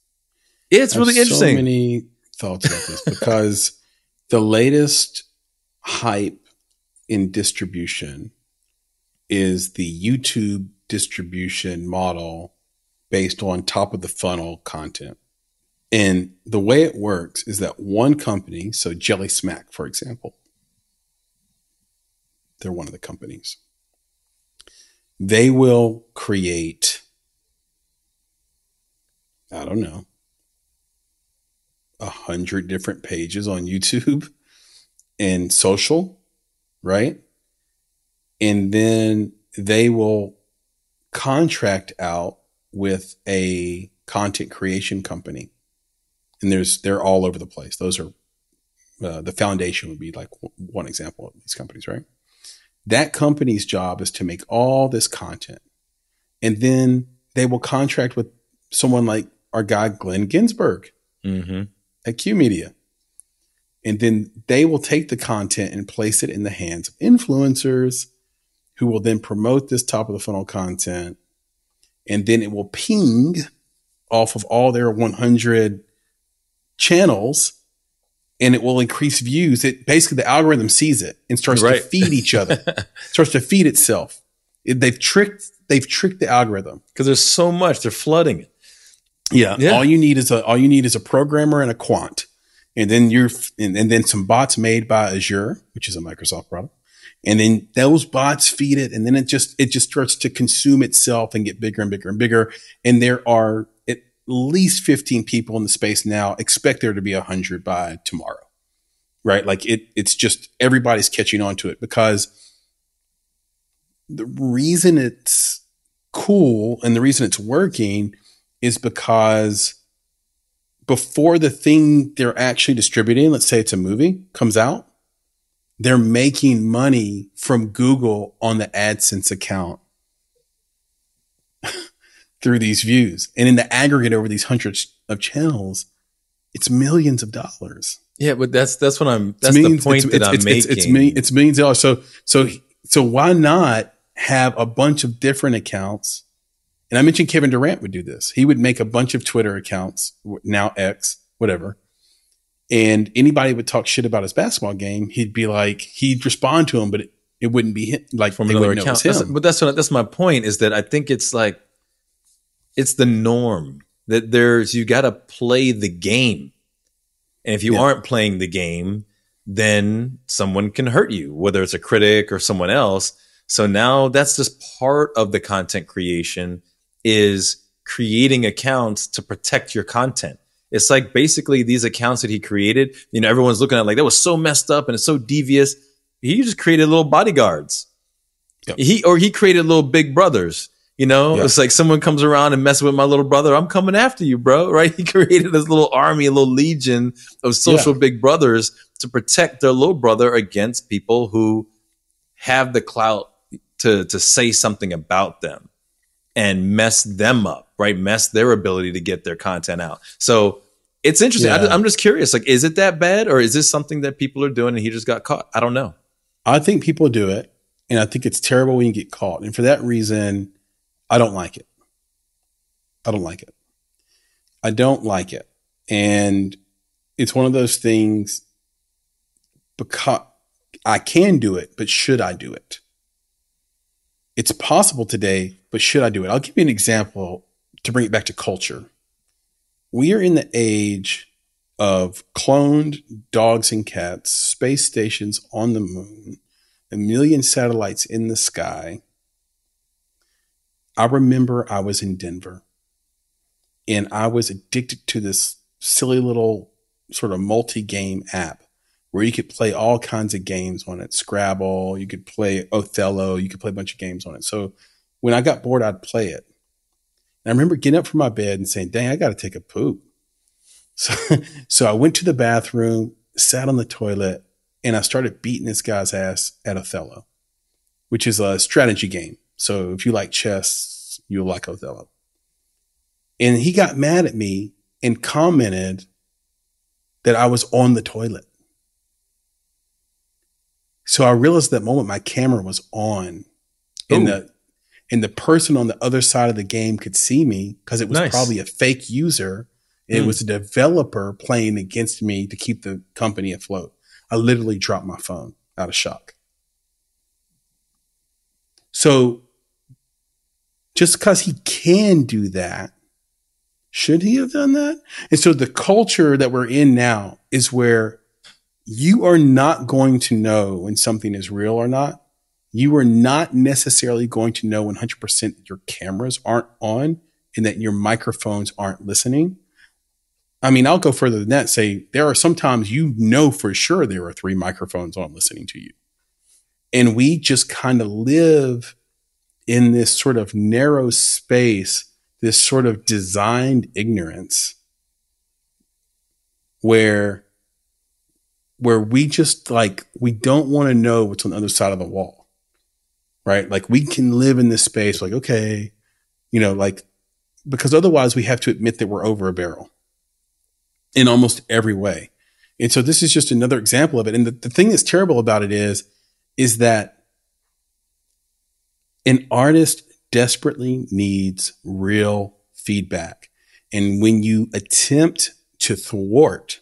it's I have really interesting So many thoughts about this because the latest hype in distribution is the YouTube distribution model based on top of the funnel content. And the way it works is that one company, so Jellysmack, for example, they're one of the companies. They will create, I don't know, a hundred different pages on YouTube and social, right? And then they will contract out with a content creation company. And there's they're all over the place. Those are uh, the foundation would be like w- one example of these companies, right? That company's job is to make all this content, and then they will contract with someone like our guy Glenn Ginsburg hmm at Q Media. And then they will take the content and place it in the hands of influencers who will then promote this top of the funnel content. And then it will ping off of all their 100 channels and it will increase views. It basically the algorithm sees it and starts Right. to feed each other, starts to feed itself. It, they've tricked, they've tricked the algorithm. because there's so much they're flooding it Yeah. Yeah. All you need is a all you need is a programmer and a quant. And then you're and, and then some bots made by Azure, which is a Microsoft product. And then those bots feed it and then it just it just starts to consume itself and get bigger and bigger and bigger. And there are least 15 people in the space now. Expect there to be 100 by tomorrow. Right? Like it it's just everybody's catching on to it because the reason it's cool and the reason it's working is because before the thing they're actually distributing, let's say it's a movie, comes out, they're making money from Google on the AdSense account through these views. And in the aggregate over these hundreds of channels, it's millions of dollars. yeah but that's that's what i'm that's millions- the point it's, that it's, i'm it's, making It's, it's, million- it's millions of dollars. So, so, so why not have a bunch of different accounts? And I mentioned Kevin Durant would do this. He would make a bunch of Twitter accounts, now X, whatever. And anybody would talk shit about his basketball game. He'd be like, he'd respond to him, but it, it wouldn't be him. Like from another account. That's- but that's what that's my point is that I think it's like it's the norm that there's you got to play the game, and if you Yeah. aren't playing the game, then someone can hurt you, whether it's a critic or someone else. So now that's just part of the content creation is creating accounts to protect your content. It's like basically these accounts that he created, you know, everyone's looking at like that was so messed up and it's so devious. He just created little bodyguards. Yep. He or he created little big brothers. You know, Yeah. it's like someone comes around and messes with my little brother. I'm coming after you, bro. Right? He created this little army, a little legion of social big brothers to protect their little brother against people who have the clout to to say something about them and mess them up, right? Mess their ability to get their content out. So it's interesting. I, Yeah. am just curious. Like, is it that bad, or is this something that people are doing and he just got caught? I don't know. I think people do it, and I think it's terrible when you get caught. And for that reason, I don't like it. I don't like it. I don't like it. And it's one of those things because I can do it, but should I do it? It's possible today, but should I do it? I'll give you an example to bring it back to culture. We are in the age of cloned dogs and cats, space stations on the moon, a million satellites in the sky. I remember I was in Denver and I was addicted to this silly little sort of multi game app where you could play all kinds of games on it Scrabble, you could play Othello, you could play a bunch of games on it. So when I got bored, I'd play it. And I remember getting up from my bed and saying, dang, I got to take a poop. So, so I went to the bathroom, sat on the toilet, and I started beating this guy's ass at Othello, which is a strategy game. So if you like chess, you'll like Othello. And he got mad at me and commented that I was on the toilet. So I realized that moment my camera was on and the and the person on the other side of the game could see me because it was Nice. probably a fake user. It Mm. was a developer playing against me to keep the company afloat. I literally dropped my phone out of shock. So just because he can do that, should he have done that? And so the culture that we're in now is where you are not going to know when something is real or not. You are not necessarily going to know 100% that your cameras aren't on and that your microphones aren't listening. I mean, I'll go further than that. Say there are sometimes you know for sure there are three microphones on listening to you. And we just kind of live in this sort of narrow space, this sort of designed ignorance where where we just like we don't want to know what's on the other side of the wall. Right? Like we can live in this space like okay, you know, like because otherwise we have to admit that we're over a barrel in almost every way. And so this is just another example of it. And the, the thing that's terrible about it is, is that an artist desperately needs real feedback. And when you attempt to thwart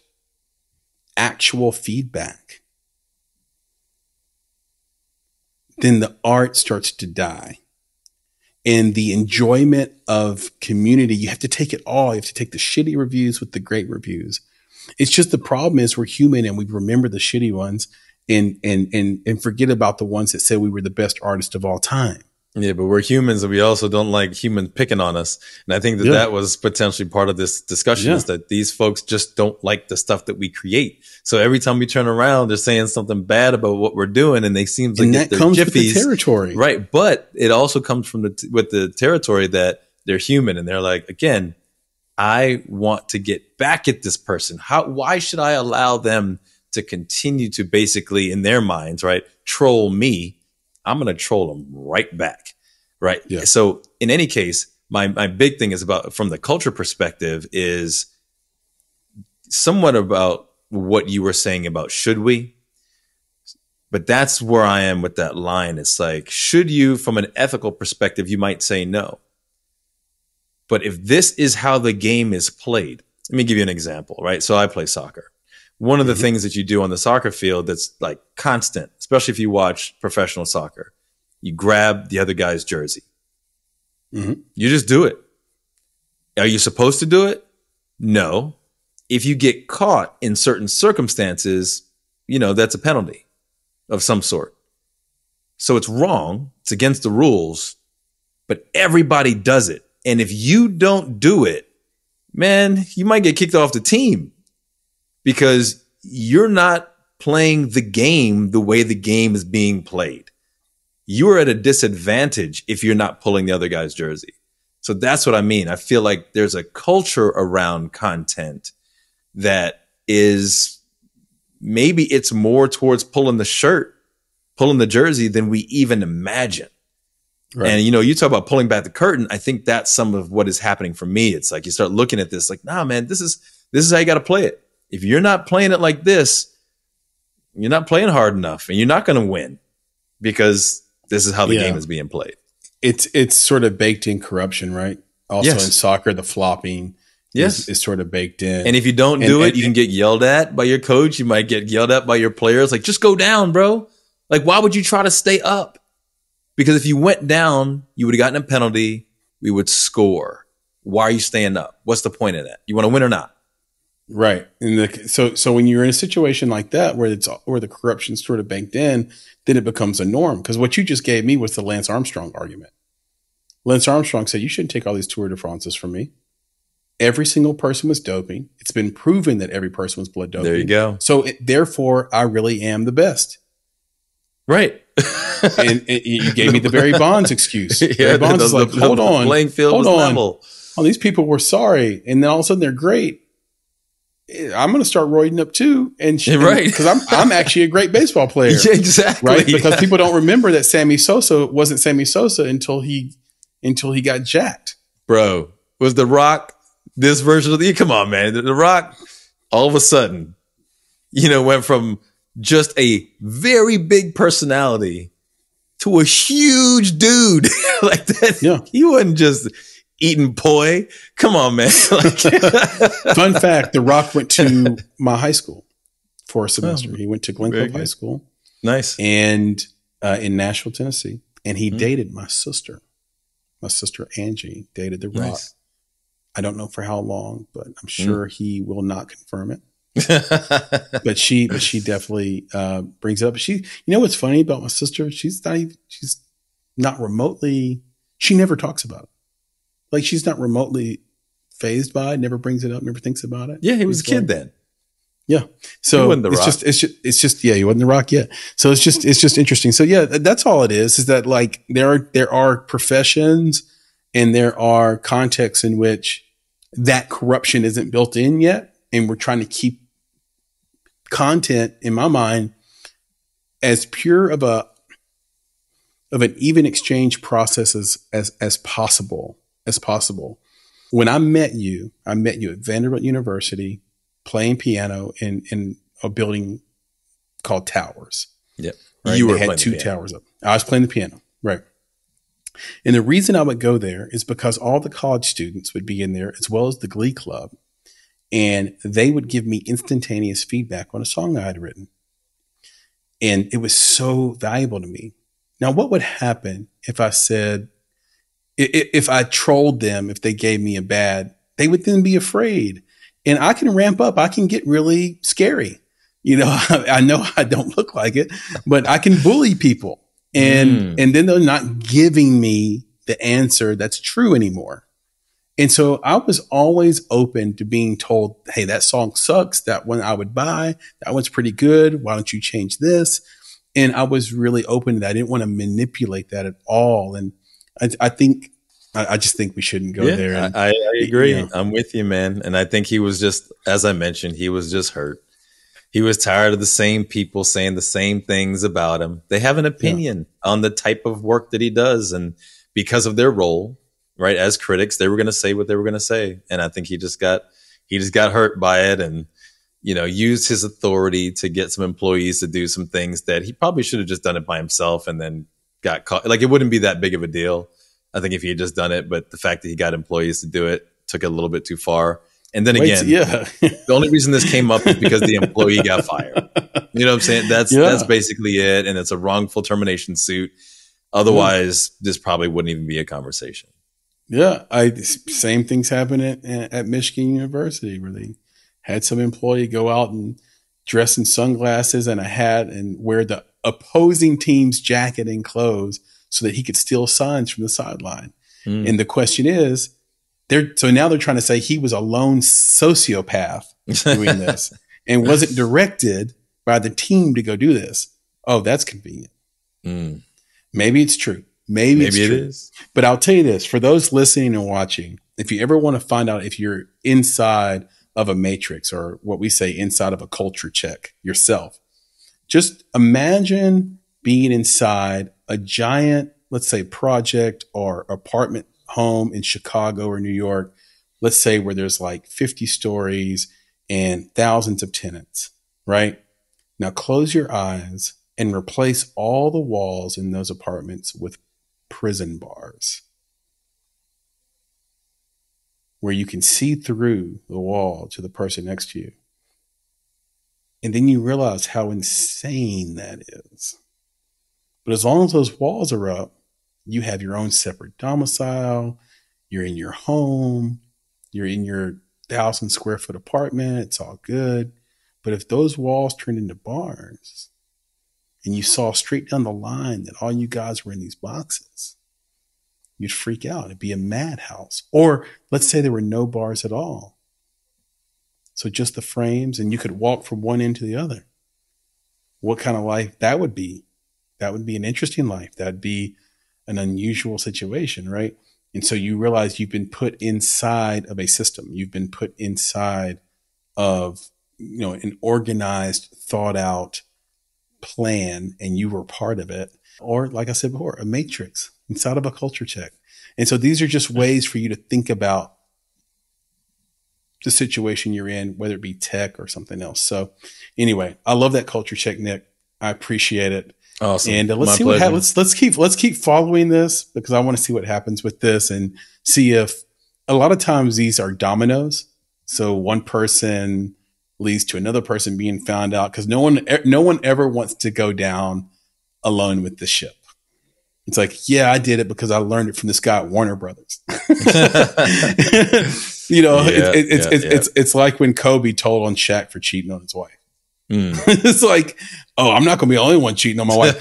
actual feedback, then the art starts to die. And the enjoyment of community, you have to take it all. You have to take the shitty reviews with the great reviews. It's just the problem is we're human and we remember the shitty ones and and and and forget about the ones that said we were the best artist of all time. Yeah, but we're humans and we also don't like humans picking on us. And I think that Yeah. that was potentially part of this discussion Yeah. is that these folks just don't like the stuff that we create. So every time we turn around, they're saying something bad about what we're doing and they seem to and get that comes with the territory. Right. But it also comes from the, t- with the territory that they're human and they're like, again, I want to get back at this person. How, why should I allow them to continue to basically, in their minds, right, troll me? I'm going to troll them right back. Right. Yeah. So in any case, my, my big thing is about from the culture perspective is somewhat about what you were saying about should we? But that's where I am with that line. It's like, should you, from an ethical perspective, you might say no. But if this is how the game is played, let me give you an example, right? So I play soccer. One of the Mhm. things that you do on the soccer field that's like constant, especially if you watch professional soccer, you grab the other guy's jersey. Mhm. You just do it. Are you supposed to do it? No. If you get caught in certain circumstances, you know, that's a penalty of some sort. So it's wrong. It's against the rules, but everybody does it. And if you don't do it, man, you might get kicked off the team because you're not playing the game the way the game is being played. You are at a disadvantage if you're not pulling the other guy's jersey. So that's what I mean. I feel like there's a culture around content that is maybe it's more towards pulling the shirt, pulling the jersey than we even imagine. Right. And you know, you talk about pulling back the curtain. I think that's some of what is happening for me. It's like you start looking at this, like, nah, man, this is this is how you got to play it. If you're not playing it like this, you're not playing hard enough, and you're not going to win because this is how the Yeah. game is being played. it's it's sort of baked in corruption, right? Also Yes. in soccer, the flopping Yes. is, is sort of baked in. And if you don't And- do it, and- you can get yelled at by your coach. You might get yelled at by your players. Like, just go down, bro. Like, why would you try to stay up? Because if you went down, you would have gotten a penalty. We would score. Why are you staying up? What's the point of that? You want to win or not? Right. And the, so, so when you're in a situation like that where it's where the corruption's sort of banked in, then it becomes a norm. Because what you just gave me was the Lance Armstrong argument. Lance Armstrong said, "You shouldn't take all these Tour de France's from me. Every single person was doping. It's been proven that every person was blood doping. There you go. So it, therefore, I really am the best." Right. and, and you gave me the Barry Bonds excuse. yeah, Barry Bonds the, is like, the- hold the on, Playing field hold on. level. oh, these people were sorry, and then all of a sudden they're great. I'm going to start roiding up too, and Right. because I'm I'm actually a great baseball player, Yeah, exactly. right? Because people don't remember that Sammy Sosa wasn't Sammy Sosa until he until he got jacked. bro, was the Rock this version of the? Come on, man, the, the Rock. All of a sudden, you know, went from just a very big personality to a huge dude like that. Yeah. he wasn't just eating poi. Come on, man. Like, Fun fact: The Rock went to my high school for a semester. Oh, he went to Glencliff High. School nice. and uh, in Nashville, Tennessee, and he Mhm. dated my sister. My sister Angie dated The Rock. Nice. I don't know for how long, but Hmm. I'm sure he will not confirm it. But she, but she definitely uh, brings it up. She, you know, what's funny about my sister? She's not, even, she's not remotely. She never talks about it. Like she's not remotely phased by it. Never brings it up. Never thinks about it. yeah, he was a kid like- then. Yeah. So He wasn't The it's Rock. just, it's just, it's just, yeah, he wasn't the rock yet. So it's just, it's just interesting. So yeah, that's all it is, is that like there are, there are professions and there are contexts in which that corruption isn't built in yet. And we're trying to keep content in my mind as pure of a, of an even exchange process as, as, as possible, as possible. When I met you, I met you at Vanderbilt University playing piano in in a building called Towers. Yep. Right? You were had two towers up. I was playing the piano, right? And the reason I would go there is because all the college students would be in there as well as the Glee Club, and they would give me instantaneous feedback on a song I had written, and it was so valuable to me. Now, what would happen if I said, if I trolled them, if they gave me a bad, they would then be afraid and I can ramp up. I can get really scary. You know, I know I don't look like it, but I can bully people, and Mm. and then they're not giving me the answer that's true anymore. And so I was always open to being told, "Hey, that song sucks. That one I would buy. That one's pretty good. Why don't you change this?" And I was really open to that. I didn't want to manipulate that at all. And I, I think I, just think we shouldn't go there. And, I, I agree. Yeah. I'm with you, man. And I think he was just, as I mentioned, he was just hurt. He was tired of the same people saying the same things about him. They have an opinion on the type of work that he does. And because of their role, right, as critics, they were going to say what they were going to say. And I think he just got, he just got hurt by it and, you know, used his authority to get some employees to do some things that he probably should have just done it by himself and then got caught. Like it wouldn't be that big of a deal. I think if he had just done it, but the fact that he got employees to do it took it a little bit too far. And then Wait, again, yeah, the only reason this came up is because the employee got fired. You know what I'm saying? That's Yeah. that's basically it, and it's a wrongful termination suit. Otherwise, hmm. this probably wouldn't even be a conversation. Yeah, I same things happen at, at Michigan University where they had some employee go out and dress in sunglasses and a hat and wear the opposing team's jacket and clothes so that he could steal signs from the sideline. Mm. And the question is, they're so now they're trying to say he was a lone sociopath doing this and wasn't directed by the team to go do this. Oh, that's convenient. Mm. Maybe it's true. Maybe, Maybe it's true. is. But I'll tell you this for those listening and watching, if you ever want to find out if you're inside of a matrix or what we say inside of a culture check yourself, just imagine being inside a giant, let's say, project or apartment home in Chicago or New York, let's say where there's like 50 stories and thousands of tenants, right? Now close your eyes and replace all the walls in those apartments with prison bars where you can see through the wall to the person next to you. And then you realize how insane that is. But as long as those walls are up, you have your own separate domicile. You're in your home. You're in your thousand square foot apartment. It's all good. But if those walls turned into bars and you saw straight down the line that all you guys were in these boxes, you'd freak out. It'd be a madhouse. Or let's say there were no bars at all. So just the frames and you could walk from one end to the other. What kind of life that would be? That would be an interesting life. That'd be an unusual situation, right? And so you realize you've been put inside of a system. You've been put inside of, you know, an organized, thought out plan and you were part of it. Or like I said before, a matrix inside of a culture check. And so these are just ways for you to think about the situation you're in, whether it be tech or something else. So anyway, I love that culture check, Nick. I appreciate it. Awesome. And uh, let's My see what pleasure. happens. Let's keep let's keep following this because I want to see what happens with this and see if a lot of times these are dominoes. So one person leads to another person being found out because no one no one ever wants to go down alone with the ship. It's like, yeah, I did it because I learned it from this guy at Warner Brothers. you know, Yeah, it, it, it's yeah, it's, yeah. it's it's like when Kobe told on Shaq for cheating on his wife. Mm. it's like, oh, I'm not going to be the only one cheating on my wife.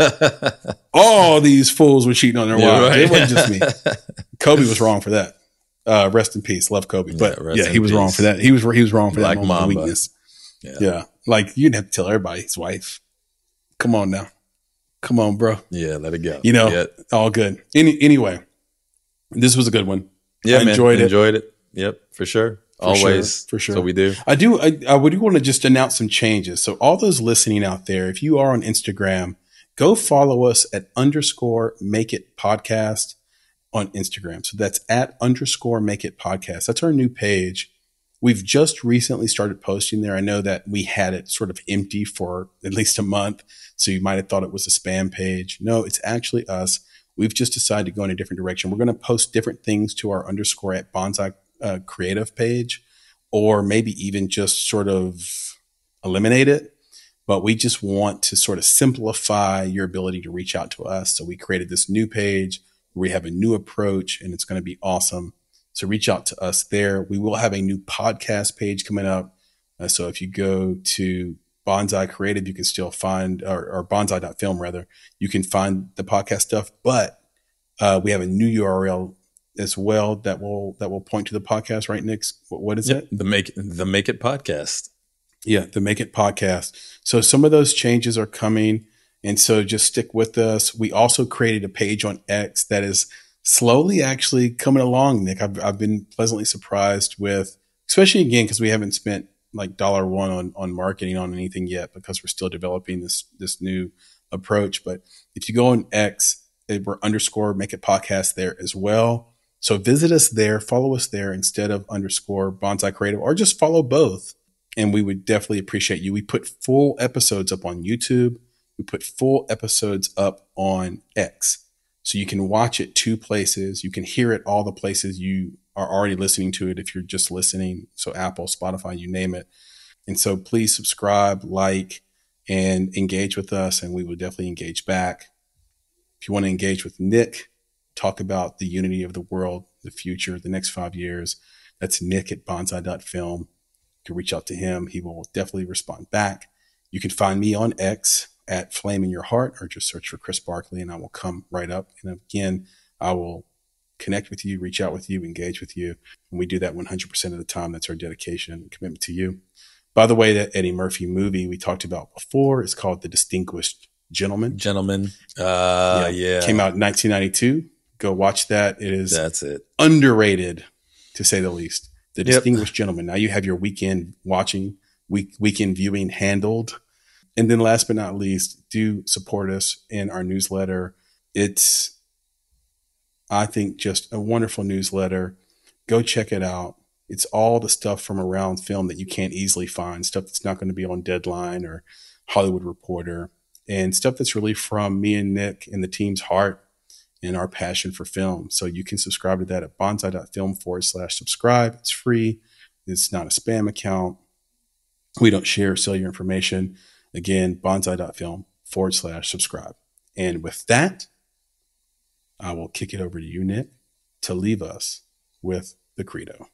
All these fools were cheating on their wives. right. It wasn't just me. Kobe was wrong for that. Uh, rest in peace. Love Kobe. But Yeah, he was wrong for that. He was he was wrong for Like that moment of weakness. Yeah. Yeah. Like you didn't have to tell everybody his wife. Come on now. Come on, bro. Yeah, let it go. You know, yeah, all good. Any anyway, this was a good one. yeah I man, enjoyed it. Enjoyed it. Yep, for sure. For sure, Always, for sure. So we do. I do. I, I would want to just announce some changes. So all those listening out there, if you are on Instagram, go follow us at underscore make it podcast on Instagram. So that's at underscore make it podcast. That's our new page. We've just recently started posting there. I know that we had it sort of empty for at least a month. So you might have thought it was a spam page. No, it's actually us. We've just decided to go in a different direction. We're going to post different things to our underscore at bonsai uh, creative page, or maybe even just sort of eliminate it. But we just want to sort of simplify your ability to reach out to us. So we created this new page we have a new approach and it's going to be awesome. So reach out to us there. We will have a new podcast page coming up. Uh, so if you go to Bonsai Creative, you can still find, or, or bonsai.film rather, you can find the podcast stuff. But uh, we have a new URL as well that will that will point to the podcast. Right, Nick? What, what is Yep. it? The make the make it podcast. Yeah, the Make It podcast. So some of those changes are coming. And so just stick with us. We also created a page on X that is slowly actually coming along, Nick. I've, I've been pleasantly surprised with, especially again, because we haven't spent like dollar one on, on marketing on anything yet because we're still developing this, this new approach. But if you go on X, we're underscore make it podcast there as well. So visit us there, follow us there instead of underscore bonsai creative, or just follow both and we would definitely appreciate you. We put full episodes up on YouTube. We put full episodes up on X. So you can watch it two places. You can hear it all the places you are already listening to it if you're just listening. So Apple, Spotify, you name it. And so please subscribe, like, and engage with us, and we will definitely engage back. If you want to engage with Nick, talk about the unity of the world, the future, the next five years, that's Nick at bonsai.film. You can reach out to him. He will definitely respond back. You can find me on X at Flame in Your Heart or just search for Chris Barkley and I will come right up. And again, I will connect with you, reach out with you, engage with you. And we do that 100% of the time. That's our dedication and commitment to you. By the way, that Eddie Murphy movie we talked about before is called The Distinguished Gentleman. Gentlemen. Uh yeah. Came out in 1992. Go watch that. It is That's it. underrated to say the least. The Yep. distinguished gentleman. Now you have your weekend watching, week weekend viewing handled. And then last but not least, do support us in our newsletter. It's I think just a wonderful newsletter. Go check it out. It's all the stuff from around film that you can't easily find, stuff that's not going to be on Deadline or Hollywood Reporter, and stuff that's really from me and Nick and the team's heart and our passion for film. So you can subscribe to that at bonsai.film forward slash subscribe. It's free. It's not a spam account. We don't share or sell your information. Again, bonsai.film forward slash subscribe. And with that, I will kick it over to you, Nick, to leave us with the credo.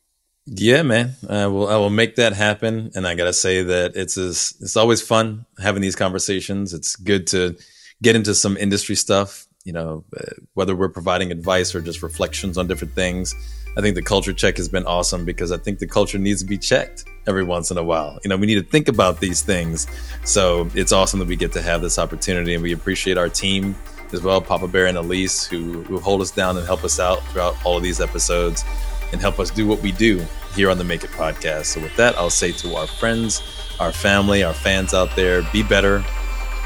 Yeah, man. I will. I will make that happen. And I gotta say that it's as, it's always fun having these conversations. It's good to get into some industry stuff. You know, uh, whether we're providing advice or just reflections on different things. I think the culture check has been awesome because I think the culture needs to be checked every once in a while. You know, we need to think about these things. So it's awesome that we get to have this opportunity, and we appreciate our team as well, Papa Bear and Elise, who who hold us down and help us out throughout all of these episodes and help us do what we do here on the Make It podcast. So, with that, I'll say to our friends, our family, our fans out there be better,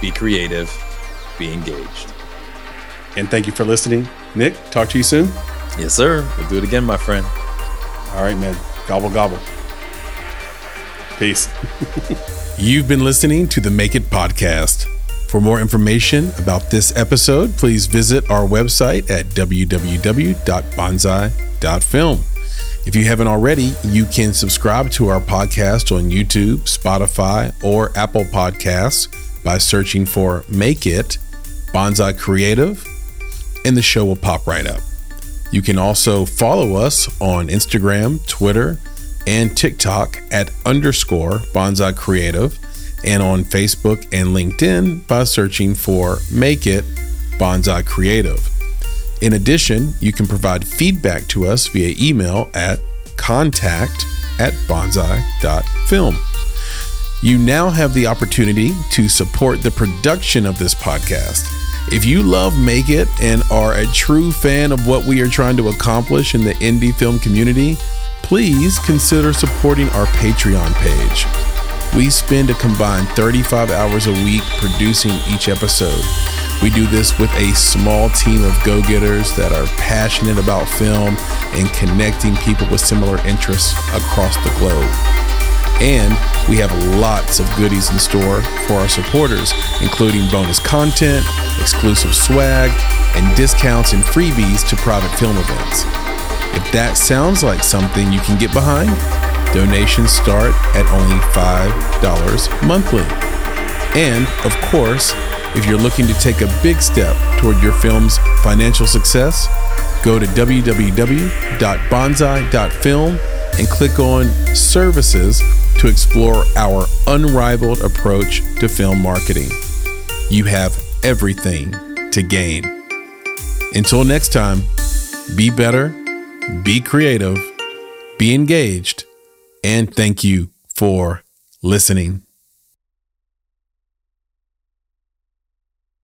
be creative, be engaged. And thank you for listening. Nick, talk to you soon. Yes, sir. We'll do it again, my friend. All right, man. Gobble, gobble. Peace. You've been listening to the Make It podcast. For more information about this episode, please visit our website at www.bonsai.film. If you haven't already, you can subscribe to our podcast on YouTube, Spotify, or Apple Podcasts by searching for Make It Bonsai Creative, and the show will pop right up. You can also follow us on Instagram, Twitter, and TikTok at underscore Bonsai Creative, and on Facebook and LinkedIn by searching for Make It Bonsai Creative. In addition, you can provide feedback to us via email at contact at bonsai.film. You now have the opportunity to support the production of this podcast. If you love Make It and are a true fan of what we are trying to accomplish in the indie film community, please consider supporting our Patreon page. We spend a combined 35 hours a week producing each episode. We do this with a small team of go getters that are passionate about film and connecting people with similar interests across the globe. And we have lots of goodies in store for our supporters, including bonus content, exclusive swag, and discounts and freebies to private film events. If that sounds like something you can get behind, donations start at only $5 monthly. And, of course, if you're looking to take a big step toward your film's financial success, go to www.bonsai.film and click on Services to explore our unrivaled approach to film marketing. You have everything to gain. Until next time, be better, be creative, be engaged, and thank you for listening.